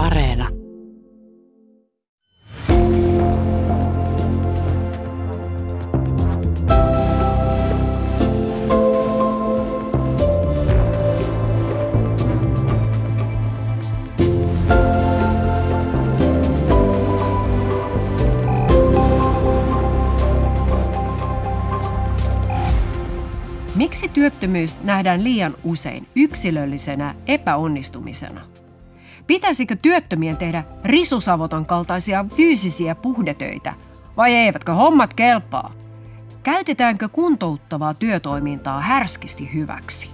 Areena. Miksi työttömyys nähdään liian usein yksilöllisenä epäonnistumisena? Pitäisikö työttömien tehdä risusavoton kaltaisia fyysisiä puhdetöitä vai eivätkö hommat kelpaa? Käytetäänkö kuntouttavaa työtoimintaa härskisti hyväksi?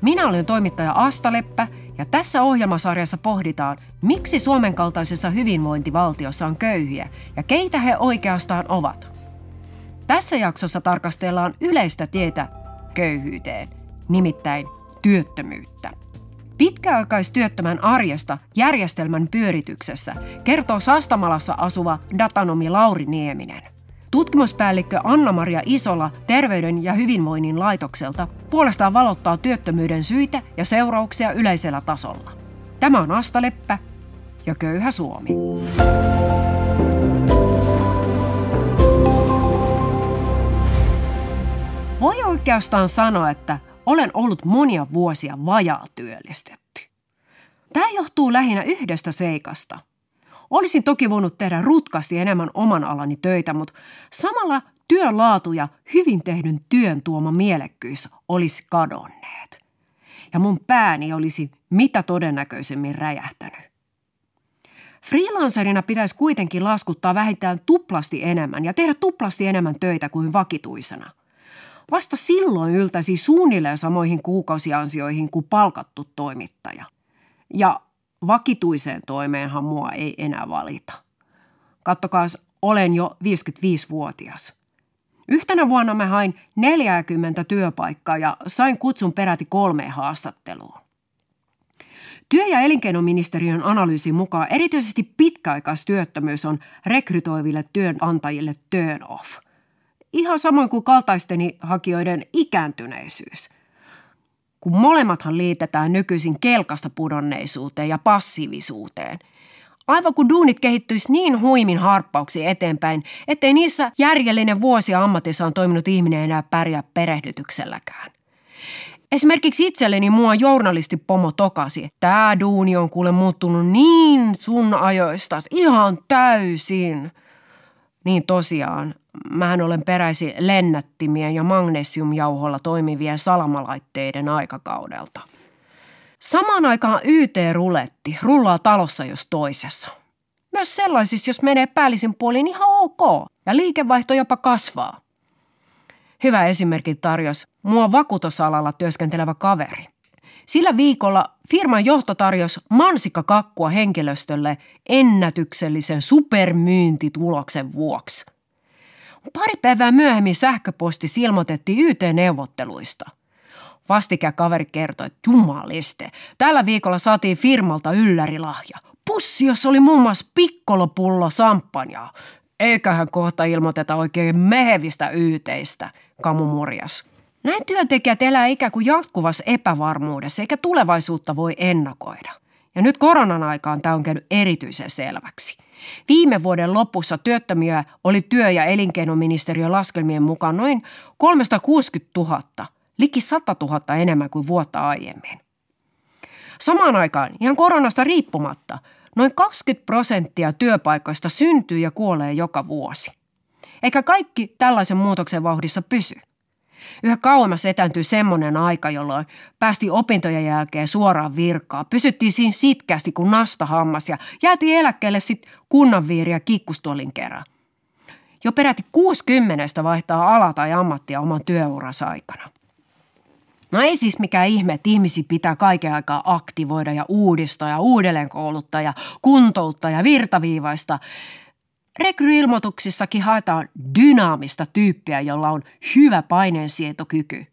Minä olen toimittaja Asta Leppä ja tässä ohjelmasarjassa pohditaan, miksi Suomen kaltaisessa hyvinvointivaltiossa on köyhiä ja keitä he oikeastaan ovat – tässä jaksossa tarkastellaan yleistä tietä köyhyyteen, nimittäin työttömyyttä. Pitkäaikaistyöttömän arjesta järjestelmän pyörityksessä kertoo Sastamalassa asuva datanomi Lauri Nieminen. Tutkimuspäällikkö Anna-Maria Isola Terveyden ja hyvinvoinnin laitokselta puolestaan valottaa työttömyyden syitä ja seurauksia yleisellä tasolla. Tämä on Asta Leppä ja Köyhä Suomi. Voi oikeastaan sanoa, että olen ollut monia vuosia vajaa työllistetty. Tämä johtuu lähinnä yhdestä seikasta. Olisin toki voinut tehdä rutkasti enemmän oman alani töitä, mutta samalla työn laatu ja hyvin tehdyn työn tuoma mielekkyys olisi kadonneet. Ja mun pääni olisi mitä todennäköisemmin räjähtänyt. Freelancerina pitäisi kuitenkin laskuttaa vähintään tuplasti enemmän ja tehdä tuplasti enemmän töitä kuin vakituisena – Vasta silloin yltäisi suunnilleen samoihin kuukausiansioihin kuin palkattu toimittaja. Ja vakituiseen toimeenhan mua ei enää valita. Kattokaa, olen jo 55-vuotias. Yhtenä vuonna mä hain 40 työpaikkaa ja sain kutsun peräti kolmeen haastatteluun. Työ- ja elinkeinoministeriön analyysin mukaan erityisesti pitkäaikaistyöttömyys on rekrytoiville työnantajille turn off – ihan samoin kuin kaltaisteni hakijoiden ikääntyneisyys. Kun molemmathan liitetään nykyisin kelkasta pudonneisuuteen ja passiivisuuteen. Aivan kun duunit kehittyisi niin huimin harppauksi eteenpäin, ettei niissä järjellinen vuosi ammatissa on toiminut ihminen enää pärjää perehdytykselläkään. Esimerkiksi itselleni mua journalisti Pomo tokasi, tämä duuni on kuule muuttunut niin sun ajoista ihan täysin. Niin tosiaan, mähän olen peräisin lennättimien ja magnesiumjauholla toimivien salamalaitteiden aikakaudelta. Samaan aikaan YT-ruletti rullaa talossa jos toisessa. Myös sellaisissa, jos menee päällisin puolin ihan ok ja liikevaihto jopa kasvaa. Hyvä esimerkki tarjosi mua vakuutusalalla työskentelevä kaveri. Sillä viikolla firman johto tarjosi mansikkakakkua henkilöstölle ennätyksellisen supermyyntituloksen vuoksi. Pari päivää myöhemmin sähköposti ilmoitettiin YT-neuvotteluista. Vastikä kaveri kertoi, että jumaliste, tällä viikolla saatiin firmalta yllärilahja. Pussi, jos oli muun muassa pikkolopullo sampanjaa. Eiköhän kohta ilmoiteta oikein mehevistä yteistä, Kamu murjas. Näin työntekijät elää ikään kuin jatkuvassa epävarmuudessa, eikä tulevaisuutta voi ennakoida. Ja nyt koronan aikaan tämä on käynyt erityisen selväksi. Viime vuoden lopussa työttömiä oli työ- ja elinkeinoministeriön laskelmien mukaan noin 360 000, liki 100 000 enemmän kuin vuotta aiemmin. Samaan aikaan, ihan koronasta riippumatta, noin 20 prosenttia työpaikoista syntyy ja kuolee joka vuosi. Eikä kaikki tällaisen muutoksen vauhdissa pysy – Yhä kauemmas etääntyi semmoinen aika, jolloin päästi opintojen jälkeen suoraan virkaa. Pysyttiin siinä sitkästi kuin nastahammas ja jäätiin eläkkeelle sitten kunnanviiriä kikkustuolin kerran. Jo peräti 60 vaihtaa ala tai ammattia oman työuransa aikana. No ei siis mikään ihme, että ihmisiä pitää kaiken aikaa aktivoida ja uudistaa ja uudelleen kouluttaa ja kuntouttaa ja virtaviivaista – Rekryilmoituksissakin haetaan dynaamista tyyppiä, jolla on hyvä paineensietokyky.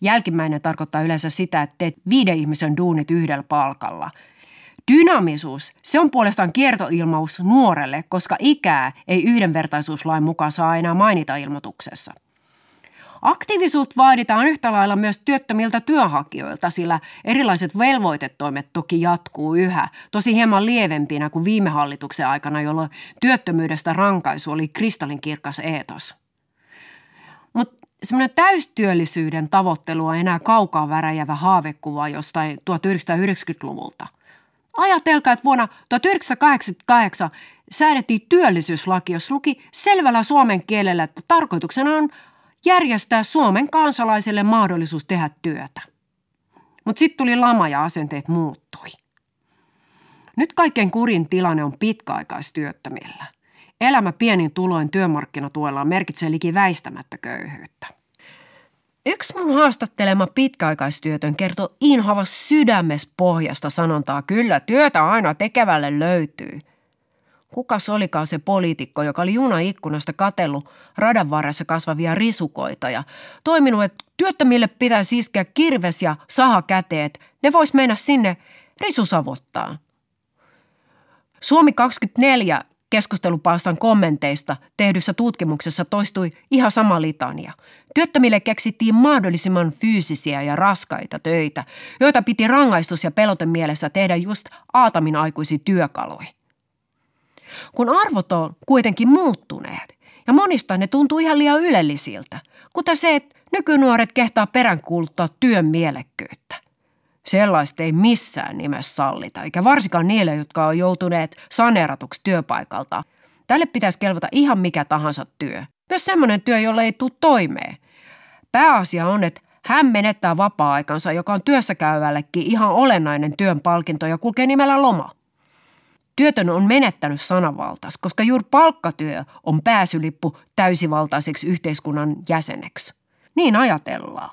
Jälkimmäinen tarkoittaa yleensä sitä, että teet viiden ihmisen duunit yhdellä palkalla. Dynaamisuus, se on puolestaan kiertoilmaus nuorelle, koska ikää ei yhdenvertaisuuslain mukaan saa enää mainita ilmoituksessa. Aktiivisuut vaaditaan yhtä lailla myös työttömiltä työnhakijoilta, sillä erilaiset velvoitetoimet toki jatkuu yhä, tosi hieman lievempinä kuin viime hallituksen aikana, jolloin työttömyydestä rankaisu oli kristallinkirkas eetos. Mutta semmoinen täystyöllisyyden tavoittelu on enää kaukaa väräjävä haavekuva jostain 1990-luvulta. Ajatelkaa, että vuonna 1988 säädettiin työllisyyslaki, jos luki selvällä suomen kielellä, että tarkoituksena on järjestää Suomen kansalaisille mahdollisuus tehdä työtä. Mutta sitten tuli lama ja asenteet muuttui. Nyt kaikkein kurin tilanne on pitkäaikaistyöttömillä. Elämä pienin tuloin työmarkkinatuella merkitsee liki väistämättä köyhyyttä. Yksi mun haastattelema pitkäaikaistyötön kertoo inhava sydämes pohjasta sanontaa, kyllä työtä aina tekevälle löytyy – Kukas olikaan se poliitikko, joka oli junaikkunasta katellut radan varressa kasvavia risukoita ja toiminut, että työttömille pitäisi iskeä kirves ja sahakäteet. Ne vois mennä sinne risusavottaan. Suomi 24 keskustelupalstan kommenteista tehdyssä tutkimuksessa toistui ihan sama litania. Työttömille keksittiin mahdollisimman fyysisiä ja raskaita töitä, joita piti rangaistus ja pelote mielessä tehdä just Aatamin aikuisi työkaluja kun arvot on kuitenkin muuttuneet ja monista ne tuntuu ihan liian ylellisiltä, kuten se, että nykynuoret kehtaa peräänkuuluttaa työn mielekkyyttä. Sellaista ei missään nimessä sallita, eikä varsinkaan niille, jotka on joutuneet saneeratuksi työpaikalta. Tälle pitäisi kelvata ihan mikä tahansa työ. Myös semmoinen työ, jolle ei tule toimeen. Pääasia on, että hän menettää vapaa-aikansa, joka on työssä käyvällekin ihan olennainen työn palkinto ja kulkee nimellä loma. Työtön on menettänyt sananvaltaansa, koska juuri palkkatyö on pääsylippu täysivaltaiseksi yhteiskunnan jäseneksi. Niin ajatellaan.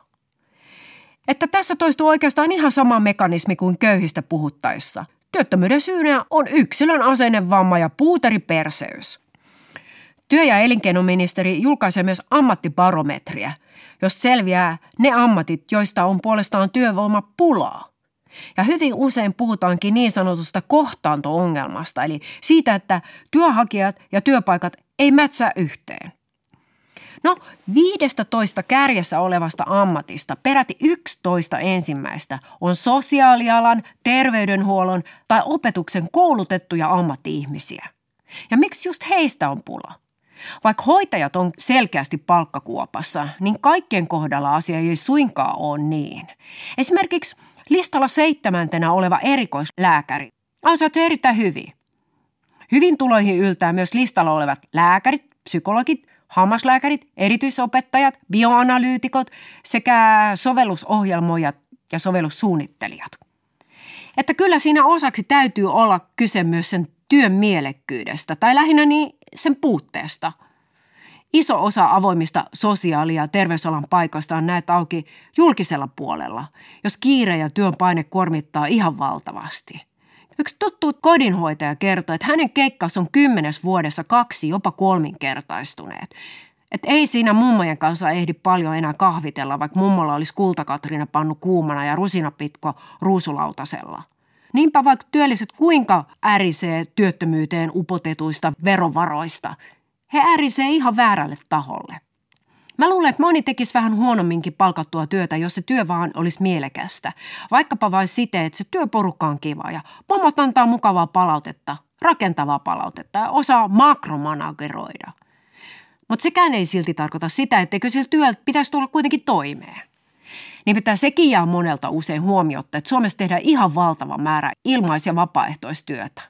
Että tässä toistuu oikeastaan ihan sama mekanismi kuin köyhistä puhuttaessa. Työttömyyden syynä on yksilön asennevamma ja puuteriperseys. Työ- ja elinkeinoministeri julkaisee myös ammattibarometriä, jos selviää ne ammatit, joista on puolestaan työvoimapulaa. Ja hyvin usein puhutaankin niin sanotusta kohtaanto-ongelmasta, eli siitä, että työhakijat ja työpaikat ei mätsää yhteen. No, 15 kärjessä olevasta ammatista peräti 11 ensimmäistä on sosiaalialan, terveydenhuollon tai opetuksen koulutettuja ammatti-ihmisiä. Ja miksi just heistä on pula? Vaikka hoitajat on selkeästi palkkakuopassa, niin kaikkien kohdalla asia ei suinkaan ole niin. Esimerkiksi Listalla seitsemäntenä oleva erikoislääkäri ansaitsee erittäin hyvin. Hyvin tuloihin yltää myös listalla olevat lääkärit, psykologit, hammaslääkärit, erityisopettajat, bioanalyytikot sekä sovellusohjelmoijat ja sovellussuunnittelijat. Että kyllä siinä osaksi täytyy olla kyse myös sen työn mielekkyydestä tai lähinnä niin sen puutteesta – Iso osa avoimista sosiaali- ja terveysalan paikoista on näet auki julkisella puolella, jos kiire ja työn paine kuormittaa ihan valtavasti. Yksi tuttu kodinhoitaja kertoi, että hänen keikkaus on kymmenes vuodessa kaksi, jopa kolminkertaistuneet. Että ei siinä mummojen kanssa ehdi paljon enää kahvitella, vaikka mummolla olisi kultakatrina pannu kuumana ja rusinapitko ruusulautasella. Niinpä vaikka työlliset kuinka ärisee työttömyyteen upotetuista verovaroista, he äärisee ihan väärälle taholle. Mä luulen, että moni tekisi vähän huonomminkin palkattua työtä, jos se työ vaan olisi mielekästä. Vaikkapa vain siten, että se työporukka on kiva ja pomot antaa mukavaa palautetta, rakentavaa palautetta ja osaa makromanageroida. Mutta sekään ei silti tarkoita sitä, etteikö sillä työllä pitäisi tulla kuitenkin toimeen. Nimittäin sekin jää monelta usein huomiotta, että Suomessa tehdään ihan valtava määrä ilmais- ja vapaaehtoistyötä.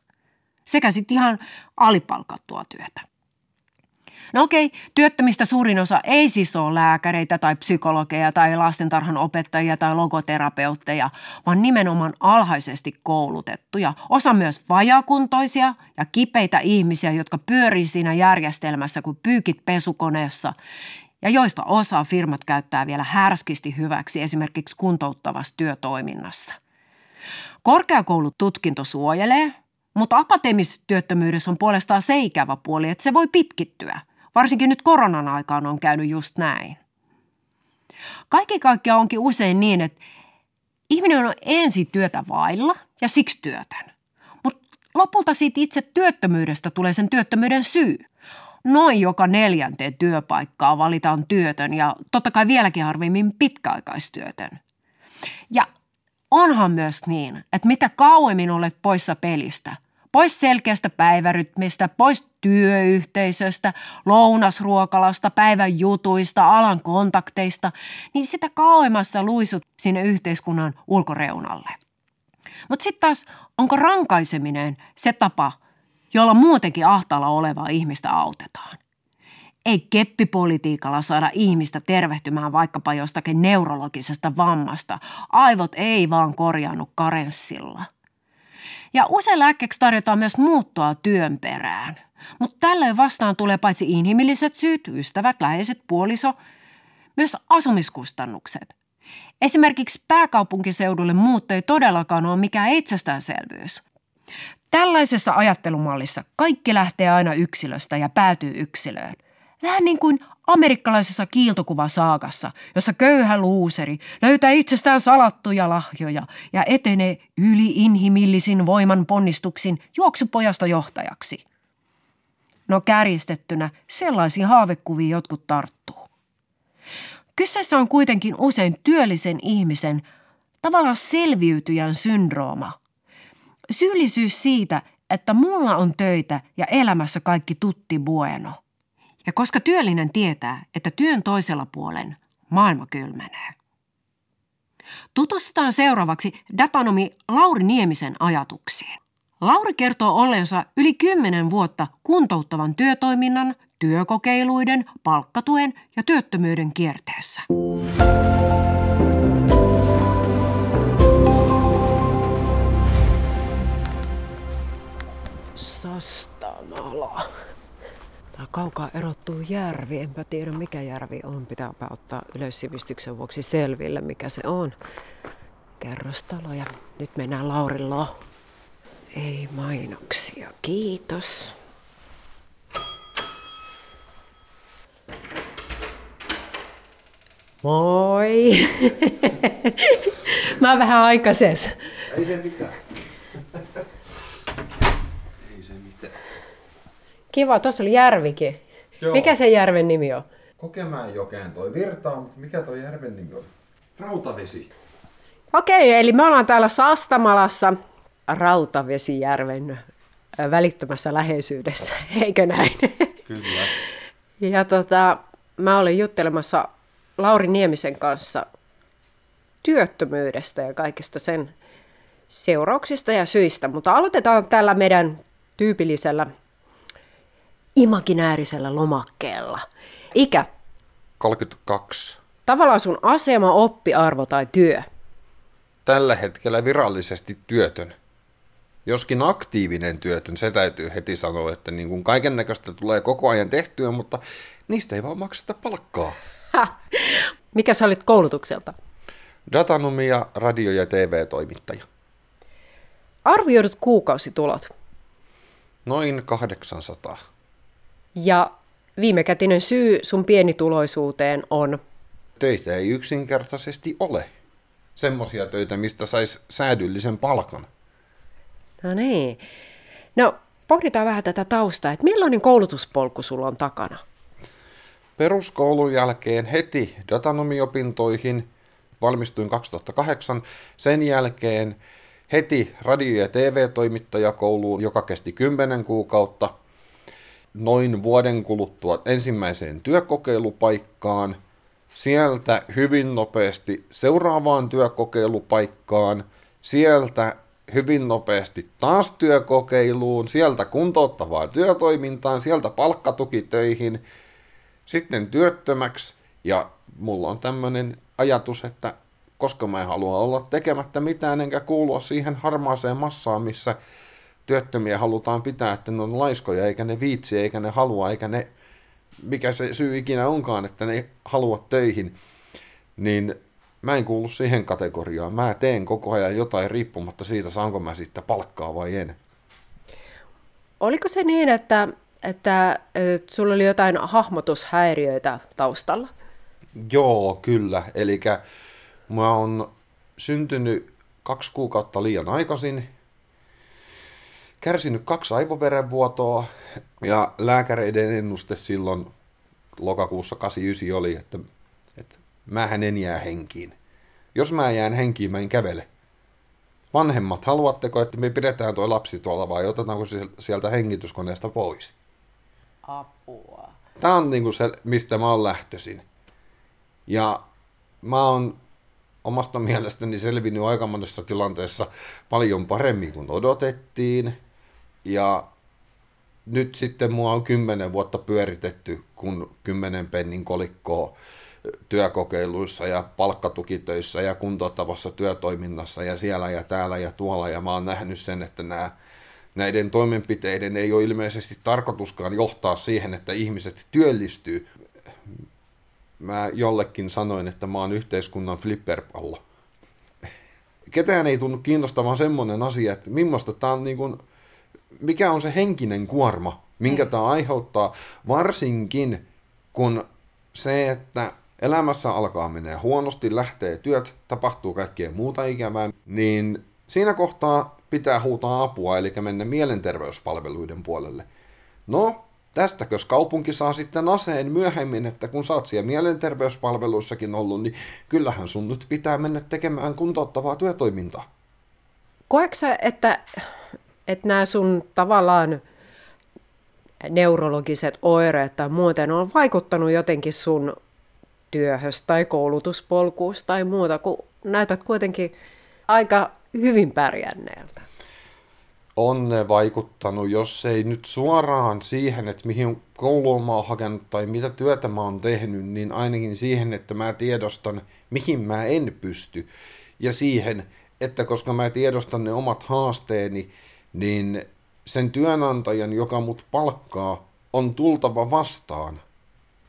Sekä sitten ihan alipalkattua työtä. No okei, työttömistä suurin osa ei siis ole lääkäreitä tai psykologeja tai lastentarhan opettajia tai logoterapeutteja, vaan nimenomaan alhaisesti koulutettuja. Osa myös vajakuntoisia ja kipeitä ihmisiä, jotka pyörii siinä järjestelmässä kuin pyykit pesukoneessa ja joista osa firmat käyttää vielä härskisti hyväksi esimerkiksi kuntouttavassa työtoiminnassa. Korkeakoulututkinto suojelee, mutta akateemisessa työttömyydessä on puolestaan se ikävä puoli, että se voi pitkittyä – Varsinkin nyt koronan aikaan on käynyt just näin. Kaikki kaikkiaan onkin usein niin, että ihminen on ensin työtä vailla ja siksi työtön. Mutta lopulta siitä itse työttömyydestä tulee sen työttömyyden syy. noin joka neljänteen työpaikkaa valitaan työtön ja totta kai vieläkin harvemmin pitkäaikaistyötön. Ja onhan myös niin, että mitä kauemmin olet poissa pelistä, pois selkeästä päivärytmistä, pois työyhteisöstä, lounasruokalasta, päivän jutuista, alan kontakteista, niin sitä kauemmassa luisut sinne yhteiskunnan ulkoreunalle. Mutta sitten taas, onko rankaiseminen se tapa, jolla muutenkin ahtaalla olevaa ihmistä autetaan? Ei keppipolitiikalla saada ihmistä tervehtymään vaikkapa jostakin neurologisesta vammasta. Aivot ei vaan korjannut karenssilla. Ja usein lääkkeeksi tarjotaan myös muuttoa työn perään. Mutta tällöin vastaan tulee paitsi inhimilliset syyt, ystävät, läheiset, puoliso, myös asumiskustannukset. Esimerkiksi pääkaupunkiseudulle muutto ei todellakaan ole mikään itsestäänselvyys. Tällaisessa ajattelumallissa kaikki lähtee aina yksilöstä ja päätyy yksilöön. Vähän niin kuin amerikkalaisessa kiiltokuvasaakassa, jossa köyhä luuseri löytää itsestään salattuja lahjoja ja etenee yliinhimillisin voiman ponnistuksin juoksupojasta johtajaksi. No kärjistettynä sellaisiin haavekuviin jotkut tarttuu. Kyseessä on kuitenkin usein työllisen ihmisen tavallaan selviytyjän syndrooma. Syyllisyys siitä, että mulla on töitä ja elämässä kaikki tutti bueno. Ja koska työllinen tietää, että työn toisella puolen maailma kylmenee. Tutustutaan seuraavaksi datanomi Lauri Niemisen ajatuksiin. Lauri kertoo olleensa yli kymmenen vuotta kuntouttavan työtoiminnan, työkokeiluiden, palkkatuen ja työttömyyden kierteessä. Sastamala. Kaukaa erottuu järvi. Enpä tiedä mikä järvi on. Pitääpä ottaa yleissivistyksen vuoksi selville mikä se on. Kerrostalo ja nyt mennään Laurilla. Ei mainoksia, kiitos. Moi! Mä oon vähän aikaisessa. Ei se mitään. Ei se mitään. Kiva, tuossa oli järvikin. Joo. Mikä se järven nimi on? Kokemäen jokeen toi virtaa, mutta mikä toi järven nimi on? Rautavesi. Okei, eli me ollaan täällä Sastamalassa Rautavesijärven ö, välittömässä läheisyydessä, eikö näin? Kyllä. Ja tota, mä olin juttelemassa Lauri Niemisen kanssa työttömyydestä ja kaikista sen seurauksista ja syistä, mutta aloitetaan tällä meidän tyypillisellä imaginäärisellä lomakkeella. Ikä, 32. tavallaan sun asema, oppiarvo tai työ. Tällä hetkellä virallisesti työtön. Joskin aktiivinen työtön, se täytyy heti sanoa, että niin kuin kaiken näköistä tulee koko ajan tehtyä, mutta niistä ei vaan makseta palkkaa. Ha. Mikä sä olit koulutukselta? Datanomi ja radio- ja TV-toimittaja. Arvioidut kuukausitulot Noin 800. ja viimekätinen syy sun pienituloisuuteen on Töitä ei yksinkertaisesti ole. Semmoisia töitä, mistä sais säädyllisen palkan. No niin. No, pohditaan vähän tätä taustaa, että millainen koulutuspolku sulla on takana? Peruskoulun jälkeen heti datanomiopintoihin, valmistuin 2008. Sen jälkeen heti radio- ja TV-toimittajakouluun, joka kesti 10 kuukautta. Noin vuoden kuluttua ensimmäiseen työkokeilupaikkaan. Sieltä hyvin nopeasti seuraavaan työkokeilupaikkaan. Sieltä hyvin nopeasti taas työkokeiluun, sieltä kuntouttavaan työtoimintaan, sieltä palkkatukitöihin, sitten työttömäksi. Ja mulla on tämmöinen ajatus, että koska mä en halua olla tekemättä mitään enkä kuulua siihen harmaaseen massaan, missä työttömiä halutaan pitää, että ne on laiskoja, eikä ne viitsi, eikä ne halua, eikä ne, mikä se syy ikinä onkaan, että ne ei halua töihin, niin mä en kuulu siihen kategoriaan. Mä teen koko ajan jotain riippumatta siitä, saanko mä siitä palkkaa vai en. Oliko se niin, että, että, että sulla oli jotain hahmotushäiriöitä taustalla? Joo, kyllä. Eli mä oon syntynyt kaksi kuukautta liian aikaisin. Kärsinyt kaksi aivoverenvuotoa ja lääkäreiden ennuste silloin lokakuussa 89 oli, että, että mä en jää henkiin. Jos mä jään henkiin, mä en kävele. Vanhemmat, haluatteko, että me pidetään tuo lapsi tuolla vai otetaanko se sieltä hengityskoneesta pois? Apua. Tämä on niin kuin se, mistä mä oon lähtöisin. Ja mä oon omasta mielestäni selvinnyt aika monessa tilanteessa paljon paremmin kuin odotettiin. Ja nyt sitten mua on kymmenen vuotta pyöritetty, kun kymmenen pennin kolikkoa työkokeiluissa ja palkkatukitöissä ja kuntouttavassa työtoiminnassa ja siellä ja täällä ja tuolla. Ja mä oon nähnyt sen, että nämä, näiden toimenpiteiden ei ole ilmeisesti tarkoituskaan johtaa siihen, että ihmiset työllistyy. Mä jollekin sanoin, että mä oon yhteiskunnan flipperpallo. Ketään ei tunnu kiinnostavan semmoinen asia, että millaista tämä on niin kuin, mikä on se henkinen kuorma, minkä tämä aiheuttaa, varsinkin kun se, että elämässä alkaa menee huonosti, lähtee työt, tapahtuu kaikkea muuta ikävää, niin siinä kohtaa pitää huutaa apua, eli mennä mielenterveyspalveluiden puolelle. No, tästäkö kaupunki saa sitten aseen myöhemmin, että kun sä oot siellä mielenterveyspalveluissakin ollut, niin kyllähän sun nyt pitää mennä tekemään kuntouttavaa työtoimintaa. Koetko että, että nämä sun tavallaan neurologiset oireet tai muuten on vaikuttanut jotenkin sun työhöstä tai koulutuspolkuus tai muuta, kun näytät kuitenkin aika hyvin pärjänneeltä. On ne vaikuttanut, jos ei nyt suoraan siihen, että mihin kouluun mä oon hakenut tai mitä työtä mä oon tehnyt, niin ainakin siihen, että mä tiedostan, mihin mä en pysty. Ja siihen, että koska mä tiedostan ne omat haasteeni, niin sen työnantajan, joka mut palkkaa, on tultava vastaan –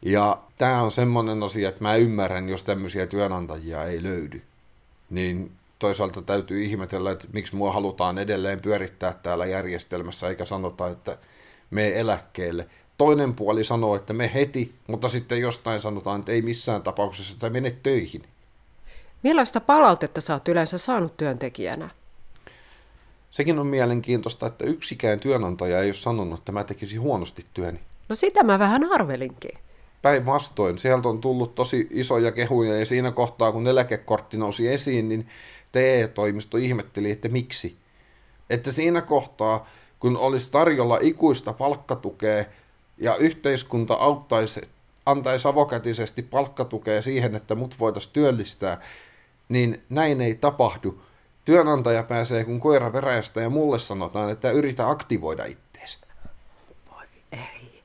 ja tämä on semmoinen asia, että mä ymmärrän, jos tämmöisiä työnantajia ei löydy. Niin toisaalta täytyy ihmetellä, että miksi mua halutaan edelleen pyörittää täällä järjestelmässä, eikä sanota, että me eläkkeelle. Toinen puoli sanoo, että me heti, mutta sitten jostain sanotaan, että ei missään tapauksessa, että mene töihin. Millaista palautetta sä oot yleensä saanut työntekijänä? Sekin on mielenkiintoista, että yksikään työnantaja ei ole sanonut, että mä tekisin huonosti työni. No sitä mä vähän arvelinkin. Päinvastoin, sieltä on tullut tosi isoja kehuja ja siinä kohtaa, kun eläkekortti nousi esiin, niin TE-toimisto ihmetteli, että miksi. Että siinä kohtaa, kun olisi tarjolla ikuista palkkatukea ja yhteiskunta auttaisi, antaisi avokätisesti palkkatukea siihen, että mut voitaisiin työllistää, niin näin ei tapahdu. Työnantaja pääsee kuin koira veräjästä ja mulle sanotaan, että yritä aktivoida ittees. Voi ei.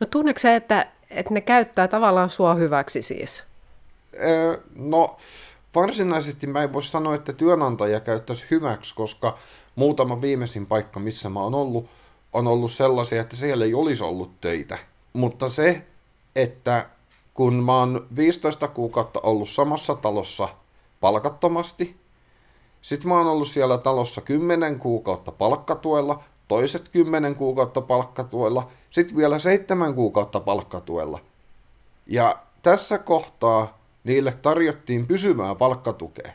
No tunneeko se, että, että ne käyttää tavallaan sua hyväksi siis? Öö, no varsinaisesti mä en voi sanoa, että työnantaja käyttäisi hyväksi, koska muutama viimeisin paikka, missä mä oon ollut, on ollut sellaisia, että siellä ei olisi ollut töitä. Mutta se, että kun mä oon 15 kuukautta ollut samassa talossa palkattomasti, sitten mä oon ollut siellä talossa 10 kuukautta palkkatuella, toiset 10 kuukautta palkkatuella, sitten vielä 7 kuukautta palkkatuella. Ja tässä kohtaa niille tarjottiin pysyvää palkkatukea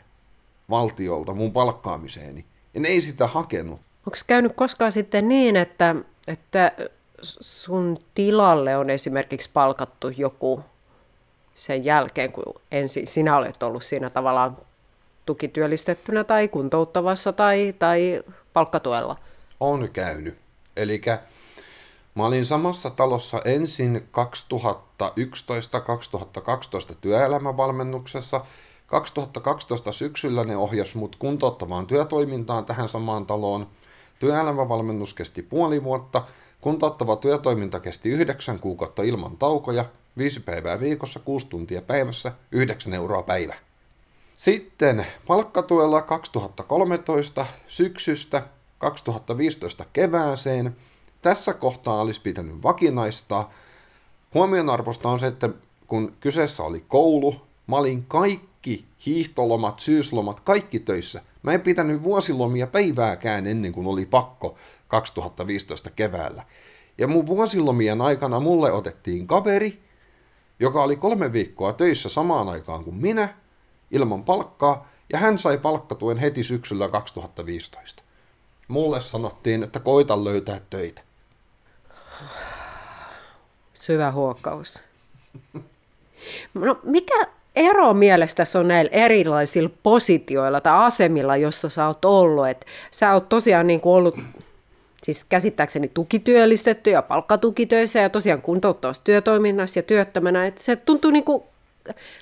valtiolta mun palkkaamiseeni. Ja ne ei sitä hakenut. Onko käynyt koskaan sitten niin, että, että sun tilalle on esimerkiksi palkattu joku sen jälkeen, kun ensin sinä olet ollut siinä tavallaan tukityöllistettynä tai kuntouttavassa tai, tai palkkatuella? on käynyt. Eli mä olin samassa talossa ensin 2011-2012 työelämävalmennuksessa. 2012 syksyllä ne ohjas mut kuntouttavaan työtoimintaan tähän samaan taloon. Työelämävalmennus kesti puoli vuotta, kuntouttava työtoiminta kesti yhdeksän kuukautta ilman taukoja, viisi päivää viikossa, kuusi tuntia päivässä, yhdeksän euroa päivä. Sitten palkkatuella 2013 syksystä 2015 kevääseen. Tässä kohtaa olisi pitänyt vakinaistaa. Huomionarvosta on se, että kun kyseessä oli koulu, mä olin kaikki hiihtolomat, syyslomat, kaikki töissä. Mä en pitänyt vuosilomia päivääkään ennen kuin oli pakko 2015 keväällä. Ja mun vuosilomien aikana mulle otettiin kaveri, joka oli kolme viikkoa töissä samaan aikaan kuin minä, ilman palkkaa, ja hän sai palkkatuen heti syksyllä 2015. Mulle sanottiin, että koita löytää töitä. Syvä huokkaus. No mikä ero mielestäsi on näillä erilaisilla positioilla tai asemilla, jossa sä oot ollut? Et sä oot tosiaan niin kuin ollut siis käsittääkseni tukityöllistetty ja palkkatukitöissä ja tosiaan kuntouttavassa työtoiminnassa ja työttömänä. Et se tuntuu niin kuin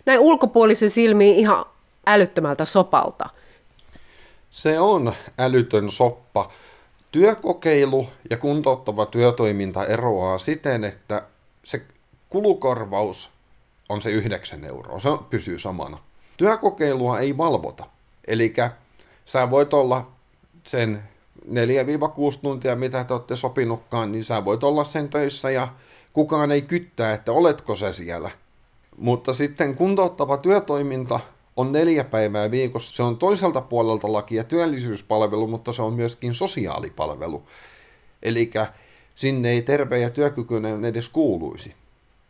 näin ulkopuolisen silmiin ihan älyttömältä sopalta. Se on älytön soppa. Työkokeilu ja kuntouttava työtoiminta eroaa siten, että se kulukorvaus on se 9 euroa. Se pysyy samana. Työkokeilua ei valvota. Eli sä voit olla sen 4-6 tuntia, mitä te olette sopinutkaan, niin sä voit olla sen töissä ja kukaan ei kyttää, että oletko se siellä. Mutta sitten kuntouttava työtoiminta on neljä päivää viikossa. Se on toiselta puolelta lakia työllisyyspalvelu, mutta se on myöskin sosiaalipalvelu. Eli sinne ei terve ja työkykyinen edes kuuluisi.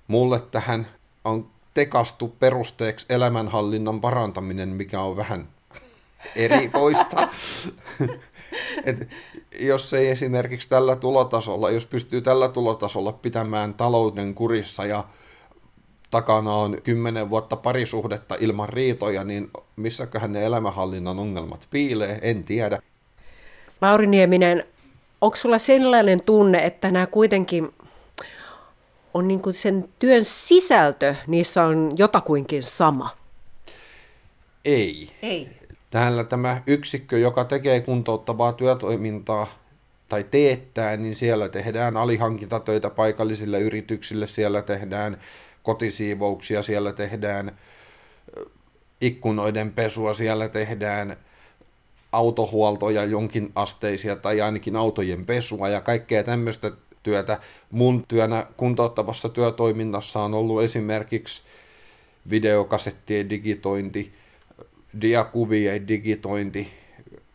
Mulle tähän on tekastu perusteeksi elämänhallinnan parantaminen, mikä on vähän erikoista. Et jos ei esimerkiksi tällä tulotasolla, jos pystyy tällä tulotasolla pitämään talouden kurissa ja takana on kymmenen vuotta parisuhdetta ilman riitoja, niin missäköhän ne elämänhallinnan ongelmat piilee, en tiedä. Lauri Nieminen, onko sulla sellainen tunne, että nämä kuitenkin on niin kuin sen työn sisältö, niissä on jotakuinkin sama? Ei. Ei. Täällä tämä yksikkö, joka tekee kuntouttavaa työtoimintaa tai teettää, niin siellä tehdään alihankintatöitä paikallisille yrityksille, siellä tehdään kotisiivouksia, siellä tehdään ikkunoiden pesua, siellä tehdään autohuoltoja jonkin asteisia tai ainakin autojen pesua ja kaikkea tämmöistä työtä. Mun työnä kuntouttavassa työtoiminnassa on ollut esimerkiksi videokasettien digitointi, diakuvien digitointi,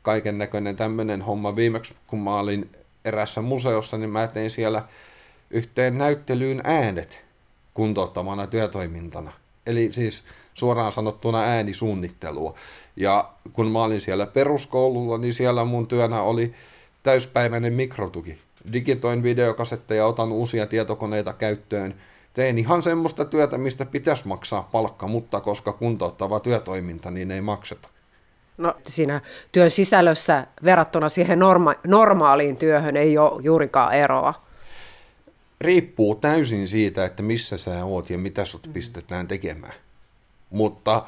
kaiken näköinen tämmöinen homma. Viimeksi kun mä olin erässä museossa, niin mä tein siellä yhteen näyttelyyn äänet kuntouttavana työtoimintana. Eli siis suoraan sanottuna äänisuunnittelua. Ja kun mä olin siellä peruskoululla, niin siellä mun työnä oli täyspäiväinen mikrotuki. Digitoin videokasetteja, otan uusia tietokoneita käyttöön. Tein ihan semmoista työtä, mistä pitäisi maksaa palkka, mutta koska kuntouttava työtoiminta, niin ei makseta. No siinä työn sisällössä verrattuna siihen norma- normaaliin työhön ei ole juurikaan eroa riippuu täysin siitä, että missä sä oot ja mitä sut pistetään tekemään. Mutta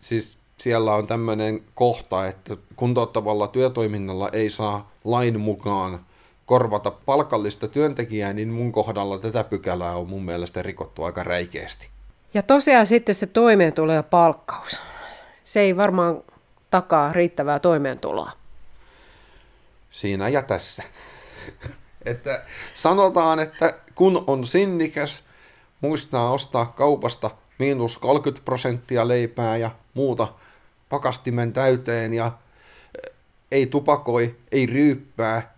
siis siellä on tämmöinen kohta, että kuntouttavalla työtoiminnalla ei saa lain mukaan korvata palkallista työntekijää, niin mun kohdalla tätä pykälää on mun mielestä rikottu aika räikeästi. Ja tosiaan sitten se toimeentulo ja palkkaus. Se ei varmaan takaa riittävää toimeentuloa. Siinä ja tässä. että sanotaan, että kun on sinnikäs, muistaa ostaa kaupasta miinus 30 prosenttia leipää ja muuta pakastimen täyteen ja eh, ei tupakoi, ei ryyppää,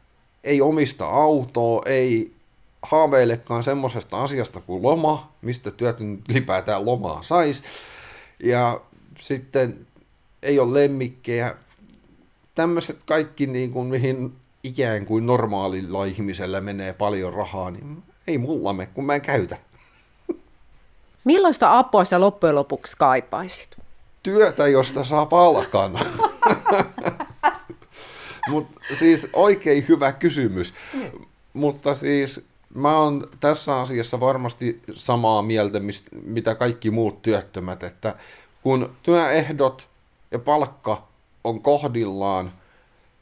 ei omista autoa, ei haaveilekaan semmoisesta asiasta kuin loma, mistä työtön lipäätään lomaa sais. Ja sitten ei ole lemmikkejä. Tämmöiset kaikki, niin kuin, mihin ikään kuin normaalilla ihmisellä menee paljon rahaa, niin ei mulla me, kun mä en käytä. Millaista apua sä loppujen lopuksi kaipaisit? Työtä, josta saa palkan. Mutta siis oikein hyvä kysymys. Mutta siis mä oon tässä asiassa varmasti samaa mieltä, mistä, mitä kaikki muut työttömät, että kun työehdot ja palkka on kohdillaan,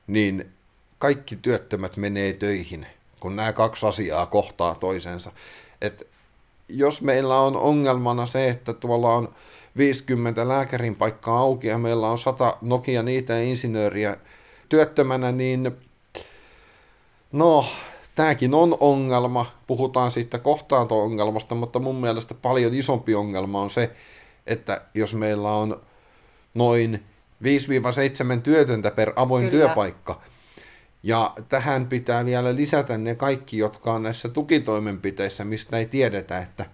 niin kaikki työttömät menee töihin, kun nämä kaksi asiaa kohtaa toisensa. Et jos meillä on ongelmana se, että tuolla on 50 lääkärin paikkaa auki ja meillä on 100 Nokia niitä insinööriä työttömänä, niin no, tämäkin on ongelma. Puhutaan siitä kohtaanto-ongelmasta, mutta mun mielestä paljon isompi ongelma on se, että jos meillä on noin 5-7 työtöntä per avoin Kyllä. työpaikka, ja tähän pitää vielä lisätä ne kaikki, jotka on näissä tukitoimenpiteissä, mistä ei tiedetä, että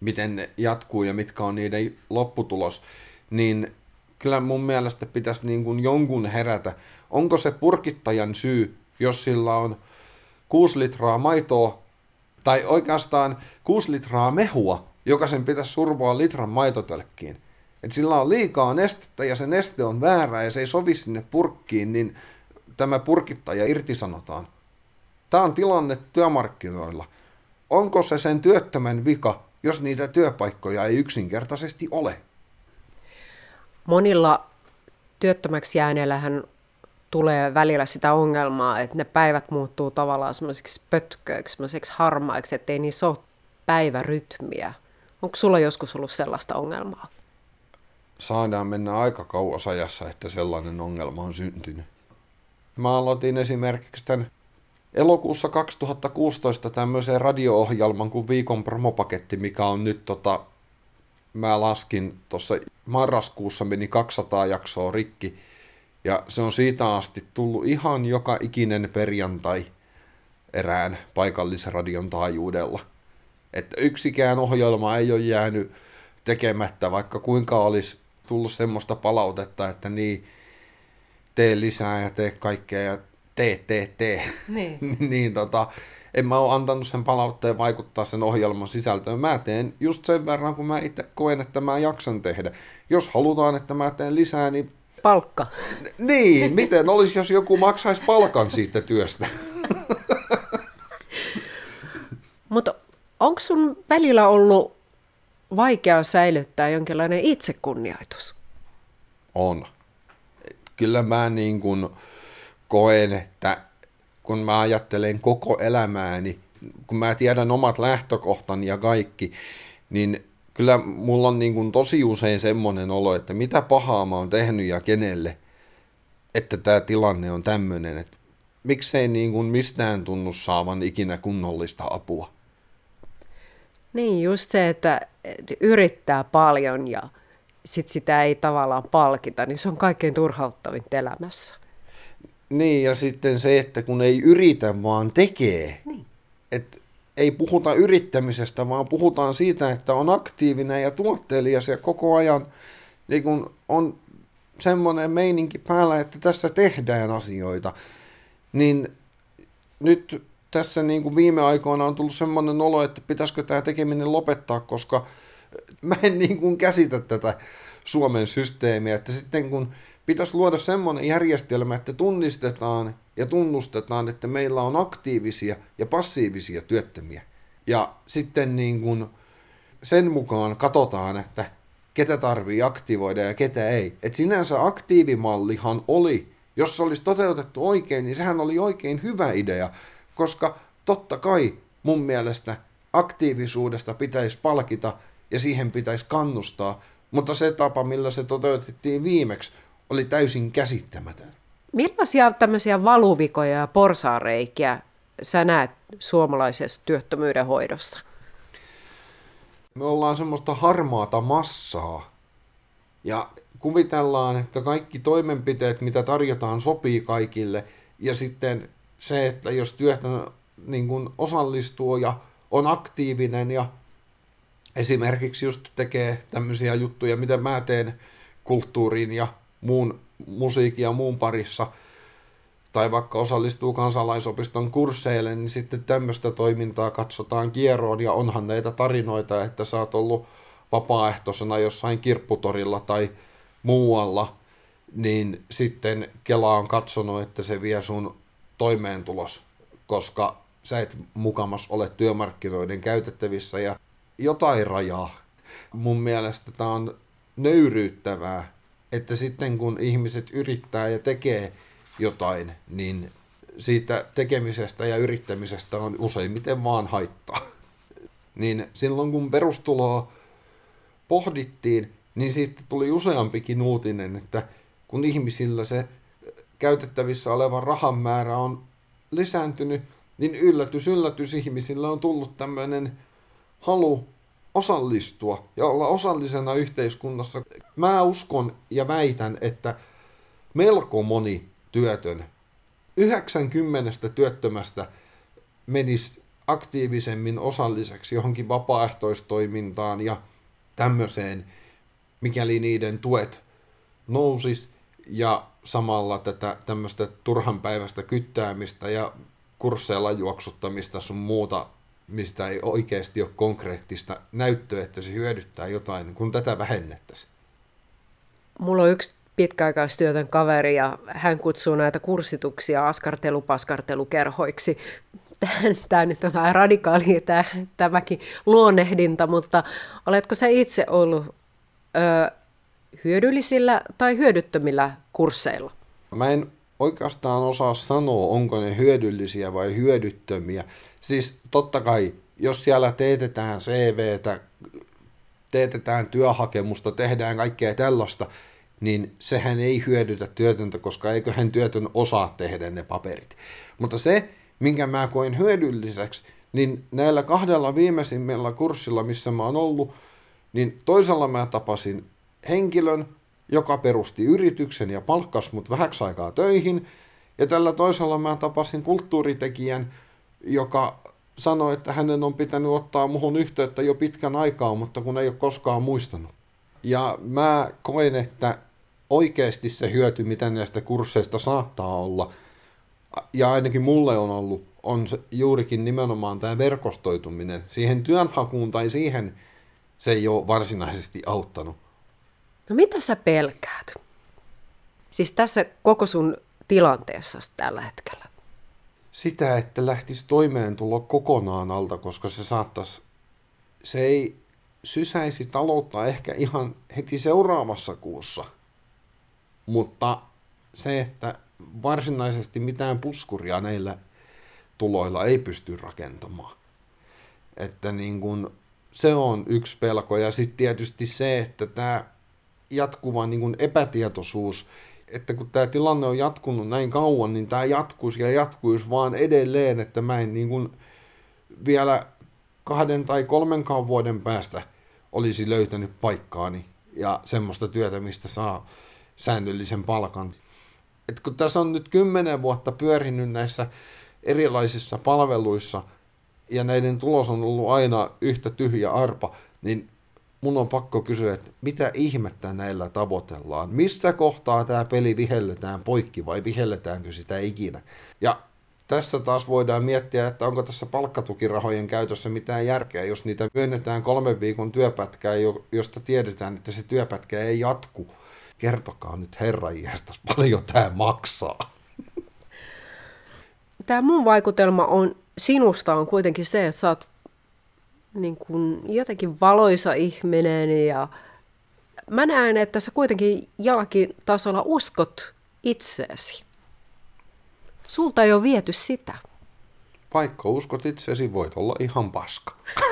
miten ne jatkuu ja mitkä on niiden lopputulos, niin kyllä mun mielestä pitäisi niin kuin jonkun herätä. Onko se purkittajan syy, jos sillä on 6 litraa maitoa, tai oikeastaan 6 litraa mehua, joka sen pitäisi survoa litran maitotölkkiin. Et sillä on liikaa nestettä ja se neste on väärä ja se ei sovi sinne purkkiin, niin tämä purkittaja irtisanotaan. Tämä on tilanne työmarkkinoilla. Onko se sen työttömän vika, jos niitä työpaikkoja ei yksinkertaisesti ole? Monilla työttömäksi jääneillähän tulee välillä sitä ongelmaa, että ne päivät muuttuu tavallaan semmoisiksi pötköiksi, semmoisiksi harmaiksi, ettei niissä ole päivärytmiä. Onko sulla joskus ollut sellaista ongelmaa? Saadaan mennä aika kauas ajassa, että sellainen ongelma on syntynyt. Mä aloitin esimerkiksi tämän elokuussa 2016 tämmöisen radio-ohjelman kuin Viikon promopaketti, mikä on nyt tota, mä laskin tuossa marraskuussa meni 200 jaksoa rikki, ja se on siitä asti tullut ihan joka ikinen perjantai erään paikallisradion taajuudella. Että yksikään ohjelma ei ole jäänyt tekemättä, vaikka kuinka olisi tullut semmoista palautetta, että niin, tee lisää ja tee kaikkea ja tee, tee, tee. Niin. niin tota, en mä ole antanut sen palautteen vaikuttaa sen ohjelman sisältöön. Mä teen just sen verran, kun mä itse koen, että mä jaksan tehdä. Jos halutaan, että mä teen lisää, niin... Palkka. Niin, miten olisi, jos joku maksaisi palkan siitä työstä? Mutta onko sun välillä ollut vaikea säilyttää jonkinlainen itsekunnioitus? On. Kyllä mä niin kuin koen, että kun mä ajattelen koko elämääni, kun mä tiedän omat lähtökohtani ja kaikki, niin kyllä mulla on niin kuin tosi usein semmoinen olo, että mitä pahaa mä oon tehnyt ja kenelle, että tämä tilanne on tämmöinen, että miksei niin kuin mistään tunnu saavan ikinä kunnollista apua. Niin, just se, että yrittää paljon ja sit sitä ei tavallaan palkita, niin se on kaikkein turhauttavin elämässä. Niin, ja sitten se, että kun ei yritä, vaan tekee. Niin. Et ei puhuta yrittämisestä, vaan puhutaan siitä, että on aktiivinen ja tuottelias ja koko ajan niin kun on semmoinen meininki päällä, että tässä tehdään asioita. Niin nyt tässä niin kuin viime aikoina on tullut semmoinen olo, että pitäisikö tämä tekeminen lopettaa, koska mä en niin kuin käsitä tätä Suomen systeemiä, että sitten kun pitäisi luoda semmoinen järjestelmä, että tunnistetaan ja tunnustetaan, että meillä on aktiivisia ja passiivisia työttömiä. Ja sitten niin kuin sen mukaan katsotaan, että ketä tarvii aktivoida ja ketä ei. Et sinänsä aktiivimallihan oli, jos se olisi toteutettu oikein, niin sehän oli oikein hyvä idea, koska totta kai mun mielestä aktiivisuudesta pitäisi palkita ja siihen pitäisi kannustaa, mutta se tapa, millä se toteutettiin viimeksi, oli täysin käsittämätön. Millaisia tämmöisiä valuvikoja ja porsaareikiä sä näet suomalaisessa työttömyyden hoidossa? Me ollaan semmoista harmaata massaa. Ja kuvitellaan, että kaikki toimenpiteet, mitä tarjotaan, sopii kaikille. Ja sitten se, että jos työtön niin kuin osallistuu ja on aktiivinen ja esimerkiksi just tekee tämmöisiä juttuja, mitä mä teen kulttuuriin ja muun musiikin ja muun parissa, tai vaikka osallistuu kansalaisopiston kursseille, niin sitten tämmöistä toimintaa katsotaan kierroon, ja onhan näitä tarinoita, että sä oot ollut vapaaehtoisena jossain kirpputorilla tai muualla, niin sitten Kela on katsonut, että se vie sun toimeentulos, koska sä et mukamas ole työmarkkinoiden käytettävissä ja jotain rajaa. Mun mielestä tämä on nöyryyttävää, että sitten kun ihmiset yrittää ja tekee jotain, niin siitä tekemisestä ja yrittämisestä on useimmiten vaan haittaa. Niin silloin kun perustuloa pohdittiin, niin siitä tuli useampikin uutinen, että kun ihmisillä se käytettävissä oleva rahan määrä on lisääntynyt, niin yllätys, yllätys ihmisillä on tullut tämmöinen halu osallistua ja olla osallisena yhteiskunnassa. Mä uskon ja väitän, että melko moni työtön, 90 työttömästä menisi aktiivisemmin osalliseksi johonkin vapaaehtoistoimintaan ja tämmöiseen, mikäli niiden tuet nousis ja samalla tätä tämmöistä turhan päivästä kyttäämistä ja kursseilla juoksuttamista sun muuta, mistä ei oikeasti ole konkreettista näyttöä, että se hyödyttää jotain, kun tätä vähennettäisiin. Mulla on yksi pitkäaikaistyötön kaveri ja hän kutsuu näitä kurssituksia askartelupaskartelukerhoiksi. Tämä nyt on vähän radikaali tämä, tämäkin luonnehdinta, mutta oletko sä itse ollut ö, hyödyllisillä tai hyödyttömillä kursseilla? Mä en oikeastaan osaa sanoa, onko ne hyödyllisiä vai hyödyttömiä. Siis totta kai, jos siellä teetetään CVtä, teetetään työhakemusta, tehdään kaikkea tällaista, niin sehän ei hyödytä työtöntä, koska eiköhän työtön osaa tehdä ne paperit. Mutta se, minkä mä koin hyödylliseksi, niin näillä kahdella viimeisimmällä kurssilla, missä mä oon ollut, niin toisella mä tapasin henkilön, joka perusti yrityksen ja palkkasi mut vähäksi aikaa töihin, ja tällä toisella mä tapasin kulttuuritekijän, joka sanoi, että hänen on pitänyt ottaa muhun yhteyttä jo pitkän aikaa, mutta kun ei ole koskaan muistanut. Ja mä koen, että oikeasti se hyöty, mitä näistä kursseista saattaa olla, ja ainakin mulle on ollut, on juurikin nimenomaan tämä verkostoituminen. Siihen työnhakuun tai siihen se ei ole varsinaisesti auttanut. No mitä sä pelkäät? Siis tässä koko sun tilanteessa tällä hetkellä. Sitä, että lähtisi toimeentulo kokonaan alta, koska se saattaisi, se ei sysäisi taloutta ehkä ihan heti seuraavassa kuussa – mutta se, että varsinaisesti mitään puskuria näillä tuloilla ei pysty rakentamaan. Että niin kun, se on yksi pelko. Ja sitten tietysti se, että tämä jatkuva niin kun epätietoisuus, että kun tämä tilanne on jatkunut näin kauan, niin tämä jatkuisi ja jatkuisi vaan edelleen, että mä en niin kun vielä kahden tai kolmenkaan vuoden päästä olisi löytänyt paikkaani ja semmoista työtä, mistä saa säännöllisen palkan. Et kun tässä on nyt kymmenen vuotta pyörinyt näissä erilaisissa palveluissa ja näiden tulos on ollut aina yhtä tyhjä arpa, niin mun on pakko kysyä, että mitä ihmettä näillä tavoitellaan? Missä kohtaa tämä peli vihelletään poikki vai vihelletäänkö sitä ikinä? Ja tässä taas voidaan miettiä, että onko tässä palkkatukirahojen käytössä mitään järkeä, jos niitä myönnetään kolmen viikon työpätkää, josta tiedetään, että se työpätkä ei jatku kertokaa nyt herra paljon tämä maksaa. Tämä mun vaikutelma on sinusta on kuitenkin se, että sä oot niin kuin jotenkin valoisa ihminen ja mä näen, että sä kuitenkin jollakin tasolla uskot itseesi. Sulta ei ole viety sitä. Vaikka uskot itseesi, voit olla ihan paska.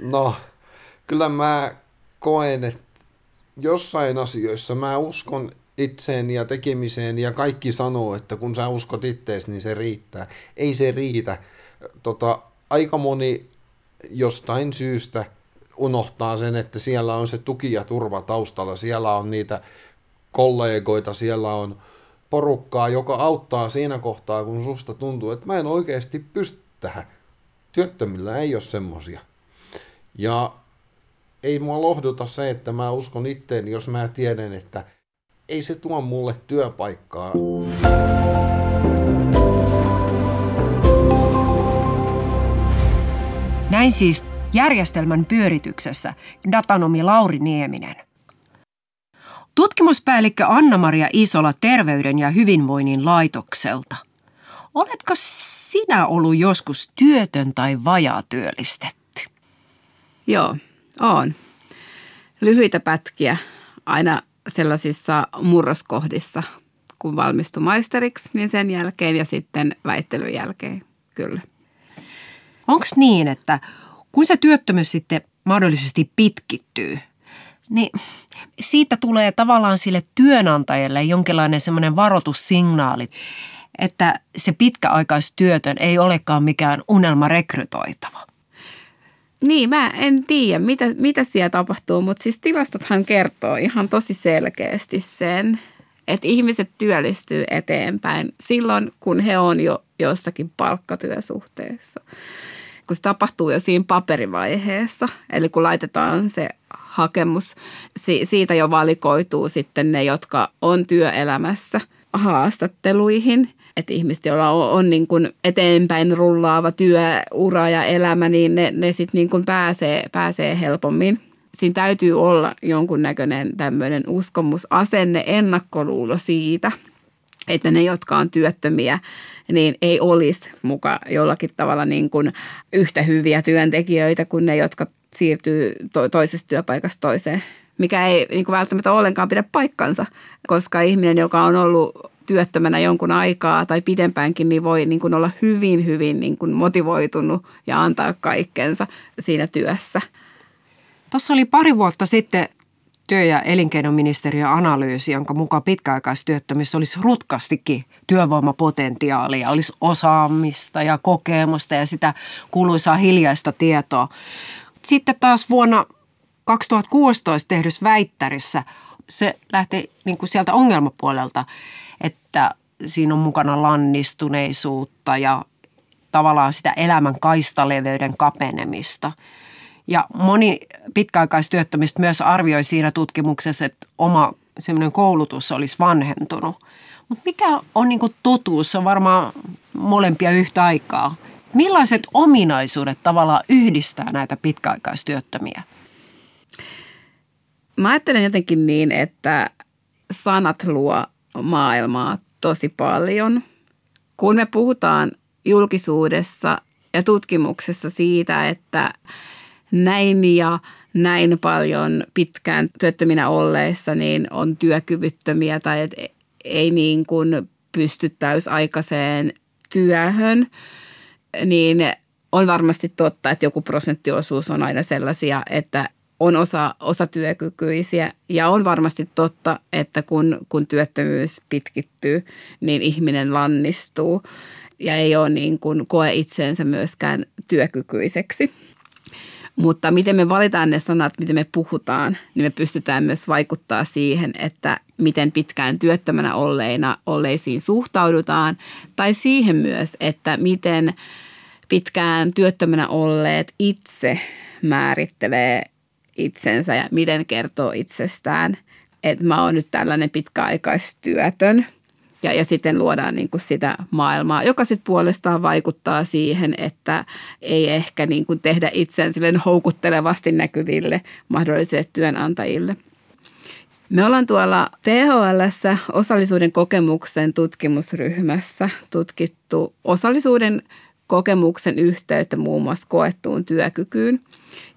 no, kyllä mä koen, että jossain asioissa mä uskon itseeni ja tekemiseen ja kaikki sanoo, että kun sä uskot ittees, niin se riittää. Ei se riitä. Tota, aika moni jostain syystä unohtaa sen, että siellä on se tuki ja turva taustalla, siellä on niitä kollegoita, siellä on porukkaa, joka auttaa siinä kohtaa, kun susta tuntuu, että mä en oikeasti pysty tähän. Työttömillä ei ole semmosia. Ja ei mua lohduta se, että mä uskon itteen, jos mä tiedän, että ei se tuo mulle työpaikkaa. Näin siis järjestelmän pyörityksessä datanomi Lauri Nieminen. Tutkimuspäällikkö Anna-Maria Isola Terveyden ja hyvinvoinnin laitokselta. Oletko sinä ollut joskus työtön tai vajaatyöllistetty? Joo, on. Lyhyitä pätkiä aina sellaisissa murroskohdissa, kun valmistui maisteriksi, niin sen jälkeen ja sitten väittelyn jälkeen, kyllä. Onko niin, että kun se työttömyys sitten mahdollisesti pitkittyy, niin siitä tulee tavallaan sille työnantajalle jonkinlainen semmoinen varoitussignaali, että se pitkäaikaistyötön ei olekaan mikään unelma rekrytoitava. Niin, mä en tiedä, mitä, mitä siellä tapahtuu, mutta siis tilastothan kertoo ihan tosi selkeästi sen, että ihmiset työllistyy eteenpäin silloin, kun he on jo jossakin palkkatyösuhteessa. Kun se tapahtuu jo siinä paperivaiheessa, eli kun laitetaan se hakemus. Si- siitä jo valikoituu sitten ne, jotka on työelämässä haastatteluihin. Että ihmiset, joilla on, on niin kuin eteenpäin rullaava työura ja elämä, niin ne, ne sitten niin pääsee, pääsee helpommin. Siinä täytyy olla jonkunnäköinen tämmöinen uskomusasenne, ennakkoluulo siitä, että ne, jotka on työttömiä, niin ei olisi muka jollakin tavalla niin kuin yhtä hyviä työntekijöitä kuin ne, jotka siirtyy to- toisesta työpaikasta toiseen, mikä ei niin kuin välttämättä ollenkaan pidä paikkansa, koska ihminen, joka on ollut työttömänä jonkun aikaa tai pidempäänkin, niin voi niin kuin olla hyvin, hyvin niin kuin motivoitunut ja antaa kaikkensa siinä työssä. Tuossa oli pari vuotta sitten työ- ja elinkeinoministeriön analyysi, jonka mukaan pitkäaikaistyöttömissä olisi rutkastikin työvoimapotentiaalia, olisi osaamista ja kokemusta ja sitä kuuluisaa hiljaista tietoa. Sitten taas vuonna 2016 tehdyssä väittärissä se lähti niin kuin sieltä ongelmapuolelta, että siinä on mukana lannistuneisuutta ja tavallaan sitä elämän kaistaleveyden kapenemista – ja moni pitkäaikaistyöttömistä myös arvioi siinä tutkimuksessa, että oma semmoinen koulutus olisi vanhentunut. Mutta mikä on niin totuus? Se on varmaan molempia yhtä aikaa. Millaiset ominaisuudet tavallaan yhdistää näitä pitkäaikaistyöttömiä? Mä ajattelen jotenkin niin, että sanat luo maailmaa tosi paljon. Kun me puhutaan julkisuudessa ja tutkimuksessa siitä, että näin ja näin paljon pitkään työttöminä olleissa niin on työkyvyttömiä tai et ei niin kuin pysty täysaikaiseen työhön, niin on varmasti totta, että joku prosenttiosuus on aina sellaisia, että on osa, osatyökykyisiä ja on varmasti totta, että kun, kun työttömyys pitkittyy, niin ihminen lannistuu ja ei ole niin kuin koe itseensä myöskään työkykyiseksi. Mutta miten me valitaan ne sanat, miten me puhutaan, niin me pystytään myös vaikuttaa siihen, että miten pitkään työttömänä olleina olleisiin suhtaudutaan. Tai siihen myös, että miten pitkään työttömänä olleet itse määrittelee itsensä ja miten kertoo itsestään, että mä oon nyt tällainen pitkäaikaistyötön – ja, ja sitten luodaan niin kuin sitä maailmaa, joka sitten puolestaan vaikuttaa siihen, että ei ehkä niin kuin tehdä itseään houkuttelevasti näkyville mahdollisille työnantajille. Me ollaan tuolla THLssä osallisuuden kokemuksen tutkimusryhmässä tutkittu osallisuuden kokemuksen yhteyttä muun muassa koettuun työkykyyn.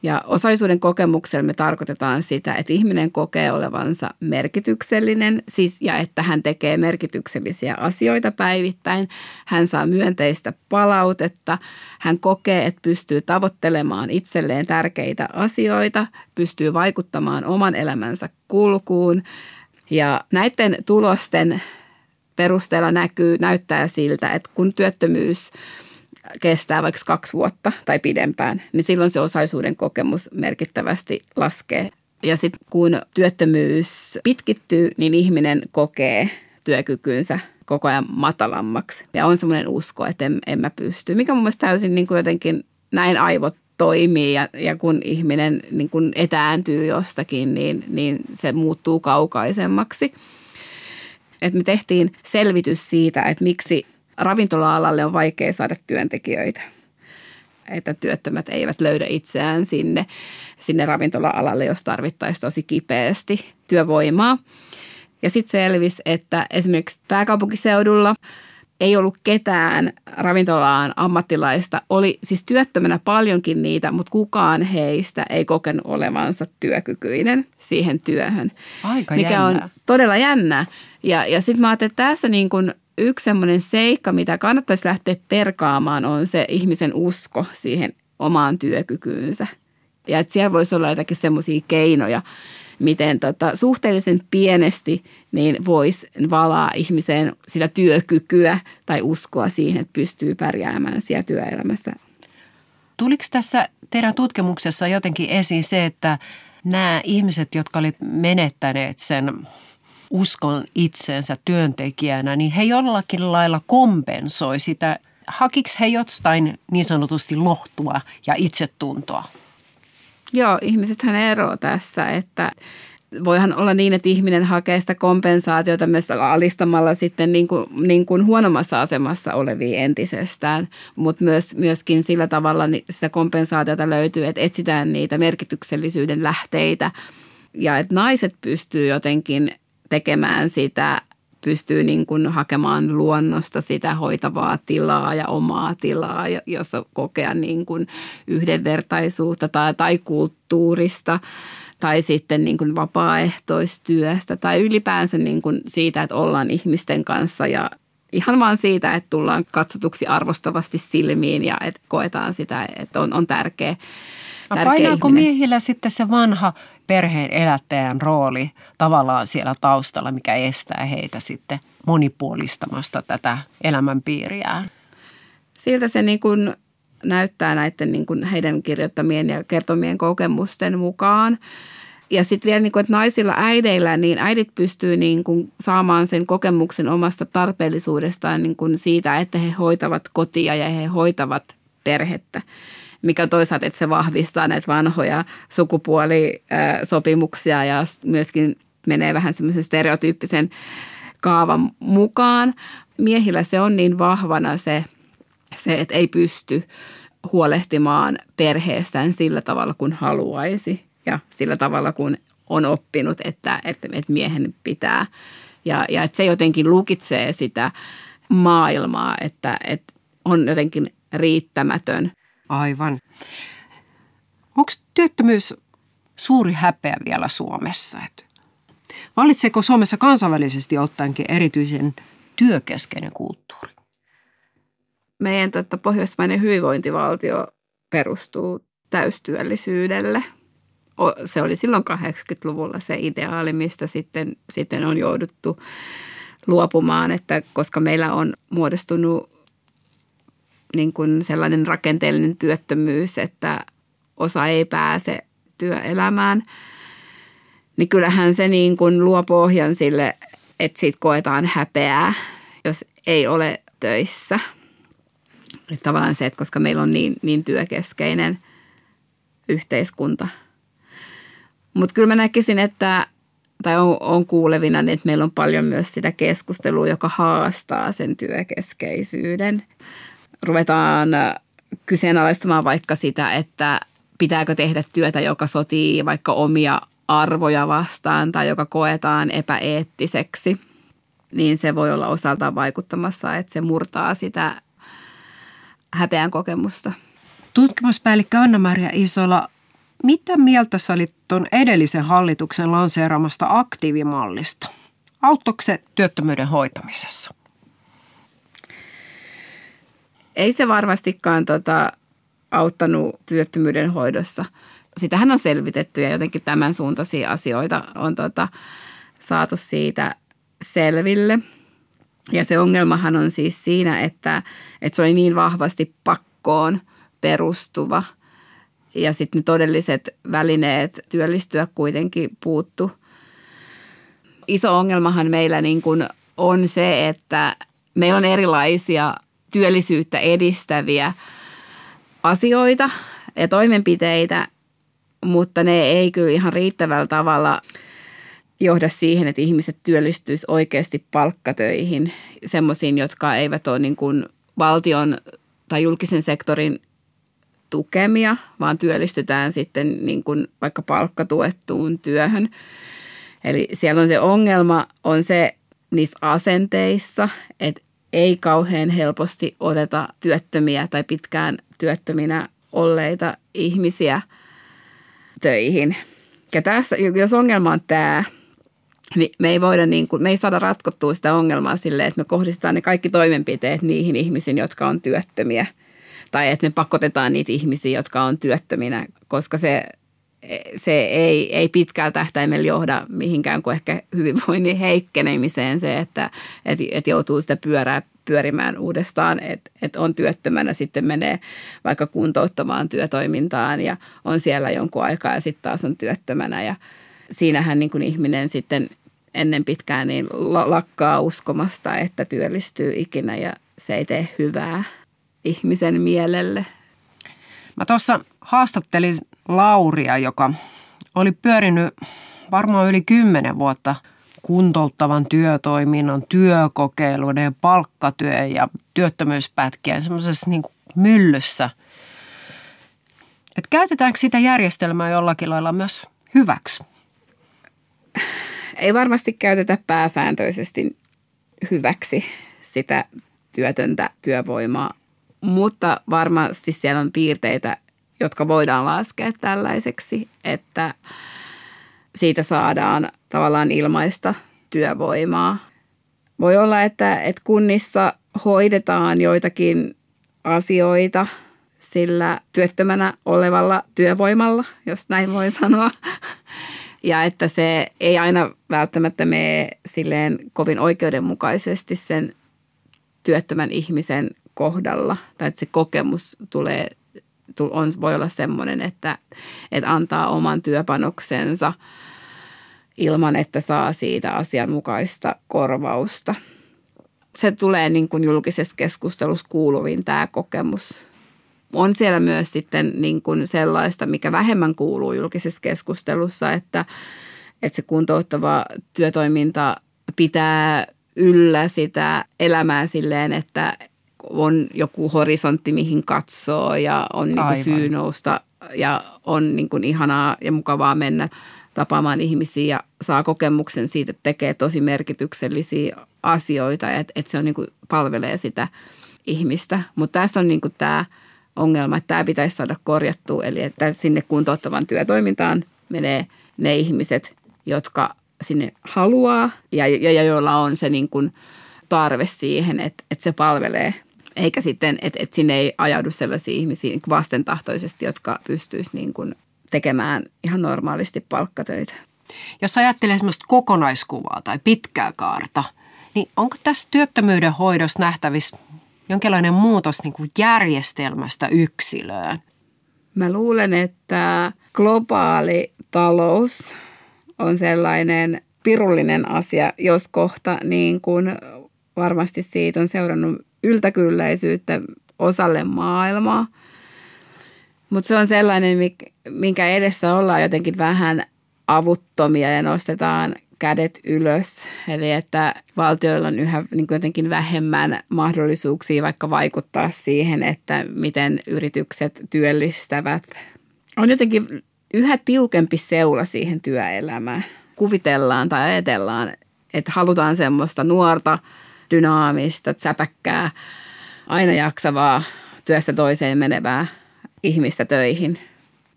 Ja osallisuuden kokemuksella me tarkoitetaan sitä, että ihminen kokee olevansa merkityksellinen siis, ja että hän tekee merkityksellisiä asioita päivittäin. Hän saa myönteistä palautetta. Hän kokee, että pystyy tavoittelemaan itselleen tärkeitä asioita, pystyy vaikuttamaan oman elämänsä kulkuun. Ja näiden tulosten perusteella näkyy, näyttää siltä, että kun työttömyys – kestää vaikka kaksi vuotta tai pidempään, niin silloin se osallisuuden kokemus merkittävästi laskee. Ja sitten kun työttömyys pitkittyy, niin ihminen kokee työkykynsä koko ajan matalammaksi. Ja on semmoinen usko, että en, en mä pysty, mikä mun mielestä täysin niin kuin jotenkin näin aivot toimii ja, ja kun ihminen niin kun etääntyy jostakin, niin, niin se muuttuu kaukaisemmaksi. Et me tehtiin selvitys siitä, että miksi ravintola-alalle on vaikea saada työntekijöitä. Että työttömät eivät löydä itseään sinne, sinne ravintola-alalle, jos tarvittaisiin tosi kipeästi työvoimaa. Ja sitten selvisi, että esimerkiksi pääkaupunkiseudulla ei ollut ketään ravintolaan ammattilaista. Oli siis työttömänä paljonkin niitä, mutta kukaan heistä ei kokenut olevansa työkykyinen siihen työhön. Aika mikä jännä. on todella jännä. Ja, ja sitten mä ajattelin, että tässä niin kun yksi semmoinen seikka, mitä kannattaisi lähteä perkaamaan, on se ihmisen usko siihen omaan työkykyynsä. Ja että siellä voisi olla jotakin semmoisia keinoja, miten tota, suhteellisen pienesti niin voisi valaa ihmiseen sitä työkykyä tai uskoa siihen, että pystyy pärjäämään siellä työelämässä. Tuliko tässä teidän tutkimuksessa jotenkin esiin se, että nämä ihmiset, jotka olivat menettäneet sen uskon itseensä työntekijänä, niin he jollakin lailla kompensoi sitä. Hakiks he jostain niin sanotusti lohtua ja itsetuntoa? Joo, ihmisethän ero tässä, että voihan olla niin, että ihminen hakee sitä kompensaatiota myös alistamalla sitten niin kuin, niin kuin huonommassa asemassa olevia entisestään, mutta myös, myöskin sillä tavalla sitä kompensaatiota löytyy, että etsitään niitä merkityksellisyyden lähteitä ja että naiset pystyy jotenkin tekemään sitä pystyy niin kuin hakemaan luonnosta sitä hoitavaa tilaa ja omaa tilaa, jossa kokea niin kuin yhdenvertaisuutta tai, tai kulttuurista tai sitten niin kuin vapaaehtoistyöstä tai ylipäänsä niin kuin siitä, että ollaan ihmisten kanssa ja ihan vaan siitä, että tullaan katsotuksi arvostavasti silmiin ja että koetaan sitä, että on, on tärkeä, tärkeä Painaako ihminen. miehillä sitten se vanha perheen elättäjän rooli tavallaan siellä taustalla, mikä estää heitä sitten monipuolistamasta tätä elämänpiiriään? Siltä se niin kuin näyttää näiden niin kuin heidän kirjoittamien ja kertomien kokemusten mukaan. Ja sitten vielä, niin kuin, että naisilla äideillä, niin äidit pystyy niin kuin saamaan sen kokemuksen omasta tarpeellisuudestaan niin kuin siitä, että he hoitavat kotia ja he hoitavat perhettä mikä toisaalta, että se vahvistaa näitä vanhoja sukupuolisopimuksia ja myöskin menee vähän semmoisen stereotyyppisen kaavan mukaan. Miehillä se on niin vahvana se, se että ei pysty huolehtimaan perheestään sillä tavalla kuin haluaisi ja sillä tavalla kuin on oppinut, että, että, että miehen pitää. Ja, ja että se jotenkin lukitsee sitä maailmaa, että, että on jotenkin riittämätön Aivan. Onko työttömyys suuri häpeä vielä Suomessa? Et valitseeko Suomessa kansainvälisesti ottaenkin erityisen työkeskeinen kulttuuri? Meidän totta, pohjoismainen hyvinvointivaltio perustuu täystyöllisyydelle. Se oli silloin 80-luvulla se ideaali, mistä sitten, sitten on jouduttu luopumaan, että koska meillä on muodostunut niin kuin sellainen rakenteellinen työttömyys, että osa ei pääse työelämään, niin kyllähän se niin kuin luo pohjan sille, että siitä koetaan häpeää, jos ei ole töissä. Eli tavallaan se, että koska meillä on niin, niin työkeskeinen yhteiskunta. Mutta kyllä mä näkisin, että tai on, on kuulevina, että meillä on paljon myös sitä keskustelua, joka haastaa sen työkeskeisyyden ruvetaan äh, kyseenalaistamaan vaikka sitä, että pitääkö tehdä työtä, joka sotii vaikka omia arvoja vastaan tai joka koetaan epäeettiseksi, niin se voi olla osaltaan vaikuttamassa, että se murtaa sitä häpeän kokemusta. Tutkimuspäällikkö Anna-Maria Isola, mitä mieltä sä olit tuon edellisen hallituksen lanseeramasta aktiivimallista? Auttoiko se työttömyyden hoitamisessa? Ei se varmastikaan tota, auttanut työttömyyden hoidossa. Sitähän on selvitetty ja jotenkin tämän suuntaisia asioita on tota, saatu siitä selville. Ja se ongelmahan on siis siinä, että, että se oli niin vahvasti pakkoon perustuva ja sitten ne todelliset välineet työllistyä kuitenkin puuttu. Iso ongelmahan meillä niin kuin on se, että meillä on erilaisia työllisyyttä edistäviä asioita ja toimenpiteitä, mutta ne ei kyllä ihan riittävällä tavalla johda siihen, että ihmiset työllistyisivät oikeasti palkkatöihin, semmoisiin, jotka eivät ole niin kuin valtion tai julkisen sektorin tukemia, vaan työllistytään sitten niin kuin vaikka palkkatuettuun työhön. Eli siellä on se ongelma, on se niissä asenteissa, että ei kauhean helposti oteta työttömiä tai pitkään työttöminä olleita ihmisiä töihin. Ja tässä, jos ongelma on tämä, niin me ei voida niin kuin, me ei saada ratkottua sitä ongelmaa silleen, että me kohdistetaan ne kaikki toimenpiteet niihin ihmisiin, jotka on työttömiä. Tai että me pakotetaan niitä ihmisiä, jotka on työttöminä, koska se, se ei, ei pitkällä tähtäimellä johda mihinkään kuin ehkä hyvinvoinnin heikkenemiseen se, että että että joutuu sitä pyörää pyörimään uudestaan, että et on työttömänä, sitten menee vaikka kuntouttamaan työtoimintaan ja on siellä jonkun aikaa ja sitten taas on työttömänä ja siinähän niin kuin ihminen sitten ennen pitkään niin lakkaa uskomasta, että työllistyy ikinä ja se ei tee hyvää ihmisen mielelle. Mä tuossa haastattelin Lauria, joka oli pyörinyt varmaan yli kymmenen vuotta kuntouttavan työtoiminnan, työkokeiluiden, palkkatyön ja työttömyyspätkien semmoisessa niin myllyssä. Et käytetäänkö sitä järjestelmää jollakin lailla myös hyväksi? Ei varmasti käytetä pääsääntöisesti hyväksi sitä työtöntä työvoimaa, mutta varmasti siellä on piirteitä, jotka voidaan laskea tällaiseksi, että siitä saadaan tavallaan ilmaista työvoimaa. Voi olla, että, että kunnissa hoidetaan joitakin asioita sillä työttömänä olevalla työvoimalla, jos näin voi sanoa. Ja että se ei aina välttämättä mene silleen kovin oikeudenmukaisesti sen työttömän ihmisen kohdalla. Tai että se kokemus tulee, on, voi olla semmoinen, että, että antaa oman työpanoksensa ilman, että saa siitä asianmukaista korvausta. Se tulee niin kuin julkisessa keskustelussa kuuluviin tämä kokemus. On siellä myös sitten niin kuin sellaista, mikä vähemmän kuuluu julkisessa keskustelussa, että, että se kuntouttava työtoiminta pitää yllä sitä elämää silleen, että on joku horisontti, mihin katsoo ja on niin kuin syy nousta ja on niin kuin ihanaa ja mukavaa mennä tapaamaan ihmisiä ja saa kokemuksen siitä, että tekee tosi merkityksellisiä asioita että, että se on niin kuin palvelee sitä ihmistä. Mutta tässä on niin kuin tämä ongelma, että tämä pitäisi saada korjattua, eli että sinne kuntouttavan työtoimintaan menee ne ihmiset, jotka sinne haluaa ja, ja, ja joilla on se niin kuin tarve siihen, että, että se palvelee. Eikä sitten, että, että sinne ei ajaudu sellaisia ihmisiä vastentahtoisesti, jotka pystyisivät niin kuin tekemään ihan normaalisti palkkatöitä. Jos ajattelee semmoista kokonaiskuvaa tai pitkää kaarta, niin onko tässä työttömyyden hoidossa nähtävissä jonkinlainen muutos niin kuin järjestelmästä yksilöön? Mä luulen, että globaali talous on sellainen pirullinen asia, jos kohta niin kuin varmasti siitä on seurannut yltäkylläisyyttä osalle maailmaa. Mutta se on sellainen, minkä edessä ollaan jotenkin vähän avuttomia ja nostetaan kädet ylös. Eli että valtioilla on yhä niin jotenkin vähemmän mahdollisuuksia vaikka vaikuttaa siihen, että miten yritykset työllistävät. On jotenkin yhä tiukempi seula siihen työelämään. Kuvitellaan tai ajatellaan, että halutaan semmoista nuorta, dynaamista, säpäkkää, aina jaksavaa, työstä toiseen menevää ihmistä töihin.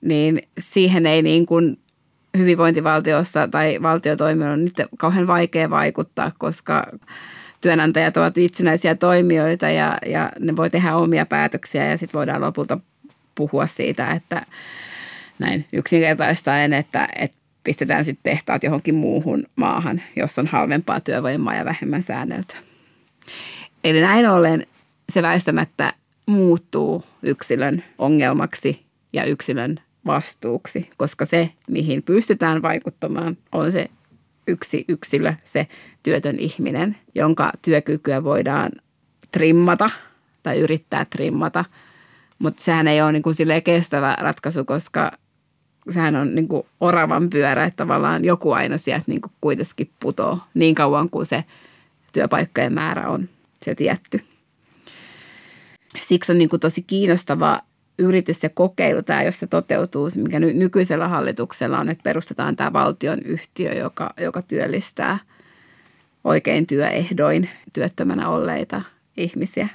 Niin siihen ei niin kuin hyvinvointivaltiossa tai valtiotoimijoilla on nyt kauhean vaikea vaikuttaa, koska työnantajat ovat itsenäisiä toimijoita ja, ja ne voi tehdä omia päätöksiä ja sitten voidaan lopulta puhua siitä, että näin yksinkertaistaen, että, että pistetään sitten tehtaat johonkin muuhun maahan, jos on halvempaa työvoimaa ja vähemmän säänneltyä. Eli näin ollen se väistämättä muuttuu yksilön ongelmaksi ja yksilön vastuuksi, koska se, mihin pystytään vaikuttamaan, on se yksi yksilö, se työtön ihminen, jonka työkykyä voidaan trimmata tai yrittää trimmata. Mutta sehän ei ole niin kestävä ratkaisu, koska sehän on niin oravan pyörä, että tavallaan joku aina sieltä niin kuitenkin putoo niin kauan kuin se työpaikkojen määrä on se tietty. Siksi on niin kuin tosi kiinnostava yritys ja kokeilu tämä, jos se toteutuu, mikä nykyisellä hallituksella on, että perustetaan tämä valtion yhtiö, joka, joka työllistää oikein työehdoin työttömänä olleita ihmisiä.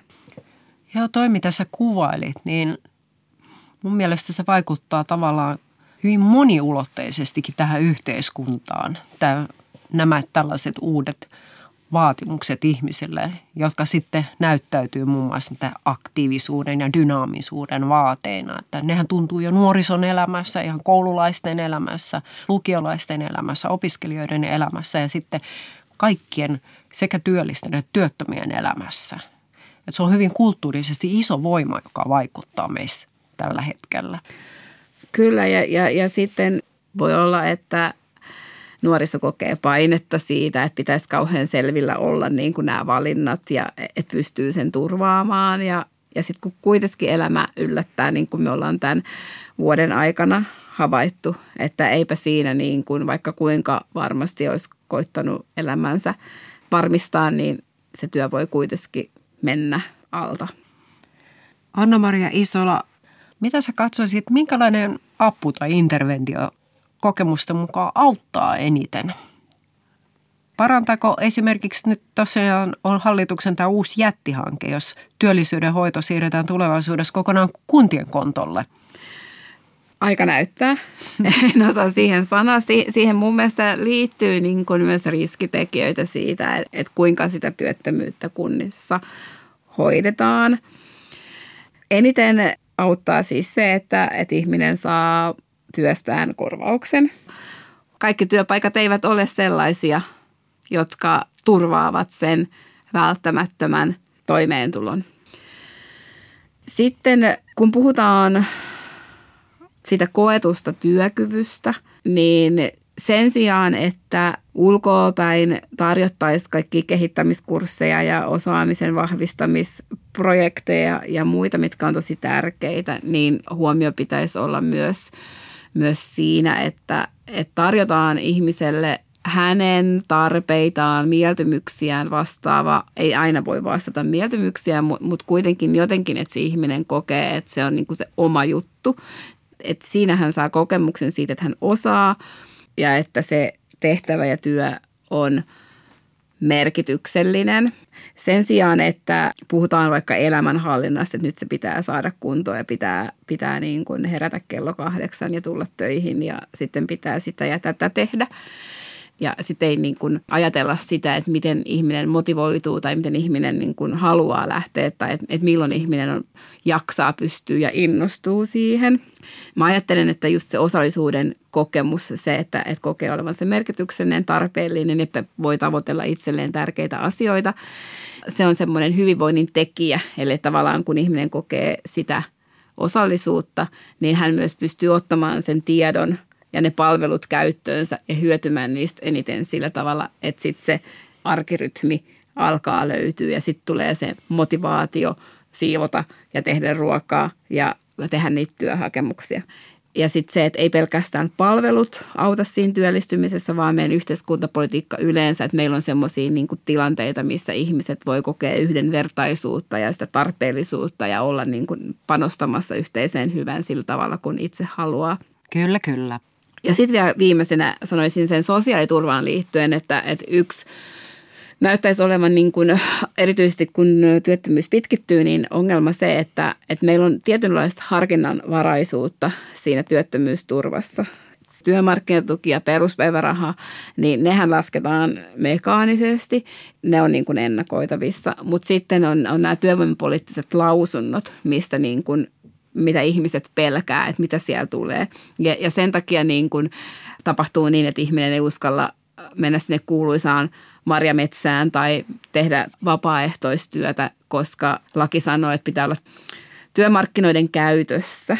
Joo, toi mitä sä kuvailit, niin mun mielestä se vaikuttaa tavallaan hyvin moniulotteisestikin tähän yhteiskuntaan. Tämä, nämä tällaiset uudet vaatimukset ihmisille, jotka sitten näyttäytyy muun muassa aktiivisuuden ja dynaamisuuden vaateina. Että nehän tuntuu jo nuorison elämässä, ihan koululaisten elämässä, lukiolaisten elämässä, opiskelijoiden elämässä ja sitten kaikkien sekä työllisten että työttömien elämässä. Että se on hyvin kulttuurisesti iso voima, joka vaikuttaa meissä tällä hetkellä. Kyllä ja, ja, ja sitten voi olla, että nuoriso kokee painetta siitä, että pitäisi kauhean selvillä olla niin kuin nämä valinnat ja että pystyy sen turvaamaan ja Ja sitten kun kuitenkin elämä yllättää, niin kuin me ollaan tämän vuoden aikana havaittu, että eipä siinä niin kuin vaikka kuinka varmasti olisi koittanut elämänsä varmistaa, niin se työ voi kuitenkin mennä alta. Anna-Maria Isola, mitä sä katsoisit, minkälainen apu tai interventio kokemusta mukaan auttaa eniten? Parantaako esimerkiksi nyt tosiaan on hallituksen tämä uusi jättihanke, jos työllisyyden hoito siirretään tulevaisuudessa kokonaan kuntien kontolle? Aika näyttää. En osaa siihen sanoa. siihen mun mielestä liittyy niin kuin myös riskitekijöitä siitä, että kuinka sitä työttömyyttä kunnissa hoidetaan. Eniten auttaa siis se, että, että ihminen saa työstään korvauksen. Kaikki työpaikat eivät ole sellaisia, jotka turvaavat sen välttämättömän toimeentulon. Sitten kun puhutaan sitä koetusta työkyvystä, niin sen sijaan, että ulkoapäin tarjottaisiin kaikki kehittämiskursseja ja osaamisen vahvistamisprojekteja ja muita, mitkä on tosi tärkeitä, niin huomio pitäisi olla myös, myös siinä, että, että tarjotaan ihmiselle hänen tarpeitaan, mieltymyksiään vastaava, ei aina voi vastata mieltymyksiä, mutta kuitenkin jotenkin, että se ihminen kokee, että se on niin se oma juttu. Että siinä hän saa kokemuksen siitä, että hän osaa ja että se tehtävä ja työ on merkityksellinen. Sen sijaan, että puhutaan vaikka elämänhallinnasta, että nyt se pitää saada kuntoon ja pitää, pitää niin kuin herätä kello kahdeksan ja tulla töihin ja sitten pitää sitä ja tätä tehdä, ja sitten ei niin kuin ajatella sitä, että miten ihminen motivoituu tai miten ihminen niin kuin haluaa lähteä tai että, että milloin ihminen on, jaksaa, pystyy ja innostuu siihen. Mä ajattelen, että just se osallisuuden kokemus, se, että, että kokee olevansa merkityksellinen, tarpeellinen, että voi tavoitella itselleen tärkeitä asioita, se on semmoinen hyvinvoinnin tekijä. Eli tavallaan kun ihminen kokee sitä osallisuutta, niin hän myös pystyy ottamaan sen tiedon – ja ne palvelut käyttöönsä ja hyötymään niistä eniten sillä tavalla, että sitten se arkirytmi alkaa löytyä ja sitten tulee se motivaatio siivota ja tehdä ruokaa ja tehdä niitä työhakemuksia. Ja sitten se, että ei pelkästään palvelut auta siinä työllistymisessä, vaan meidän yhteiskuntapolitiikka yleensä, että meillä on semmoisia niin tilanteita, missä ihmiset voi kokea yhdenvertaisuutta ja sitä tarpeellisuutta ja olla niin kuin panostamassa yhteiseen hyvään sillä tavalla, kun itse haluaa. Kyllä, kyllä. Ja sitten vielä viimeisenä sanoisin sen sosiaaliturvaan liittyen, että, että yksi näyttäisi olevan niin kuin, erityisesti kun työttömyys pitkittyy, niin ongelma se, että, että meillä on tietynlaista harkinnanvaraisuutta siinä työttömyysturvassa. Työmarkkinatuki ja peruspäiväraha, niin nehän lasketaan mekaanisesti, ne on niin kuin ennakoitavissa. Mutta sitten on, on nämä työvoimapoliittiset lausunnot, mistä niin kuin mitä ihmiset pelkää, että mitä siellä tulee. Ja, ja sen takia niin kun tapahtuu niin, että ihminen ei uskalla mennä sinne kuuluisaan marjametsään tai tehdä vapaaehtoistyötä, koska laki sanoo, että pitää olla työmarkkinoiden käytössä.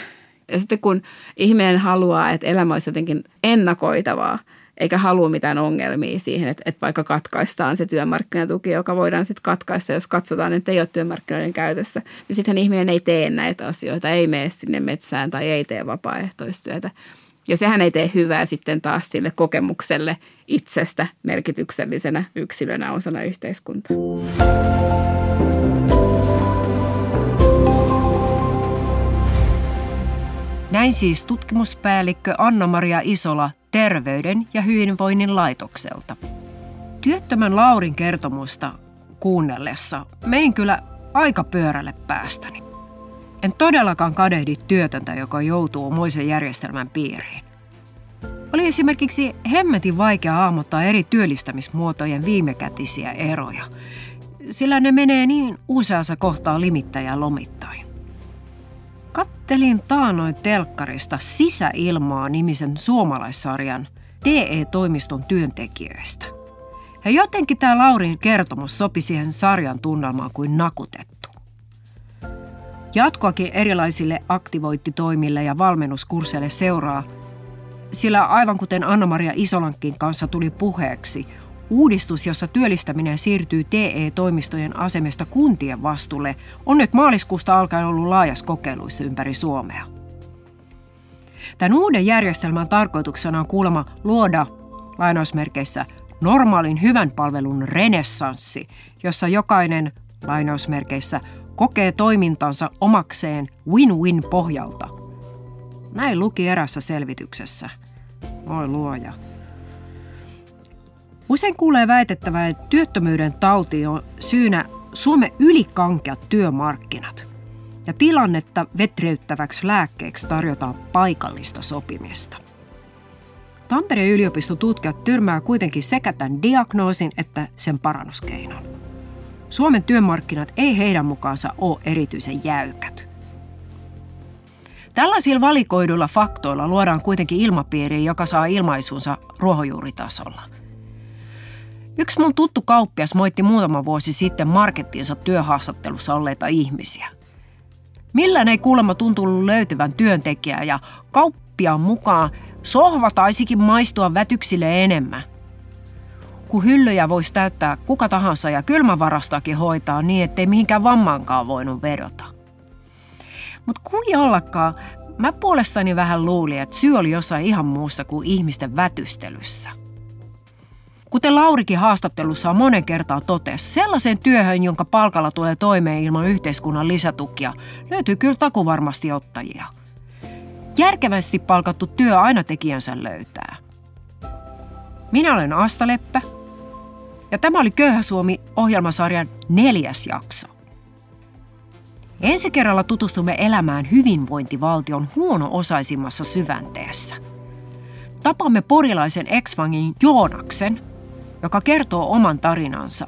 Ja sitten kun ihminen haluaa, että elämä olisi jotenkin ennakoitavaa – eikä halua mitään ongelmia siihen, että, että vaikka katkaistaan se työmarkkinatuki, joka voidaan sitten katkaista, jos katsotaan, että ei ole työmarkkinoiden käytössä, niin sittenhän ihminen ei tee näitä asioita, ei mene sinne metsään tai ei tee vapaaehtoistyötä. Ja sehän ei tee hyvää sitten taas sille kokemukselle itsestä merkityksellisenä yksilönä osana yhteiskuntaa. Näin siis tutkimuspäällikkö Anna-Maria Isola Terveyden ja hyvinvoinnin laitokselta. Työttömän Laurin kertomusta kuunnellessa menin kyllä aika pyörälle päästäni. En todellakaan kadehdi työtöntä, joka joutuu moisen järjestelmän piiriin. Oli esimerkiksi hemmetin vaikea hahmottaa eri työllistämismuotojen viimekätisiä eroja, sillä ne menee niin useassa kohtaa limittäjä lomittain. Kattelin taanoin telkkarista Sisäilmaa nimisen suomalaissarjan DE-toimiston työntekijöistä. Ja jotenkin tämä Laurin kertomus sopi siihen sarjan tunnelmaan kuin nakutettu. Jatkoakin erilaisille aktivoittitoimille ja valmennuskursseille seuraa, sillä aivan kuten Anna-Maria Isolankin kanssa tuli puheeksi, Uudistus, jossa työllistäminen siirtyy TE-toimistojen asemesta kuntien vastuulle, on nyt maaliskuusta alkaen ollut laajassa kokeiluissa ympäri Suomea. Tämän uuden järjestelmän tarkoituksena on kuulemma luoda lainausmerkeissä normaalin hyvän palvelun renessanssi, jossa jokainen lainausmerkeissä kokee toimintansa omakseen win-win pohjalta. Näin luki erässä selvityksessä. Oi luoja. Usein kuulee väitettävää, että työttömyyden tauti on syynä Suomen ylikankeat työmarkkinat. Ja tilannetta vetreyttäväksi lääkkeeksi tarjotaan paikallista sopimista. Tampereen yliopiston tutkijat tyrmää kuitenkin sekä tämän diagnoosin että sen parannuskeinon. Suomen työmarkkinat ei heidän mukaansa ole erityisen jäykät. Tällaisilla valikoiduilla faktoilla luodaan kuitenkin ilmapiiri, joka saa ilmaisunsa ruohonjuuritasolla – Yksi mun tuttu kauppias moitti muutama vuosi sitten markettinsa työhaastattelussa olleita ihmisiä. Millään ei kuulemma tuntunut löytyvän työntekijää ja kauppiaan mukaan sohva taisikin maistua vätyksille enemmän. Kun hyllyjä voisi täyttää kuka tahansa ja kylmävarastakin hoitaa niin, ettei mihinkään vammankaan voinut vedota. Mutta kuin ollakaan, mä puolestani vähän luulin, että syy oli jossain ihan muussa kuin ihmisten vätystelyssä. Kuten Laurikin haastattelussa monen kertaan totesi, sellaisen työhön, jonka palkalla tulee toimeen ilman yhteiskunnan lisätukia, löytyy kyllä takuvarmasti ottajia. Järkevästi palkattu työ aina tekijänsä löytää. Minä olen Asta Leppä, ja tämä oli Köyhä Suomi-ohjelmasarjan neljäs jakso. Ensi kerralla tutustumme elämään hyvinvointivaltion huono-osaisimmassa syvänteessä. Tapamme porilaisen ex-vangin Joonaksen – joka kertoo oman tarinansa,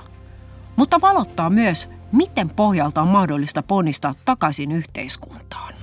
mutta valottaa myös, miten pohjalta on mahdollista ponnistaa takaisin yhteiskuntaan.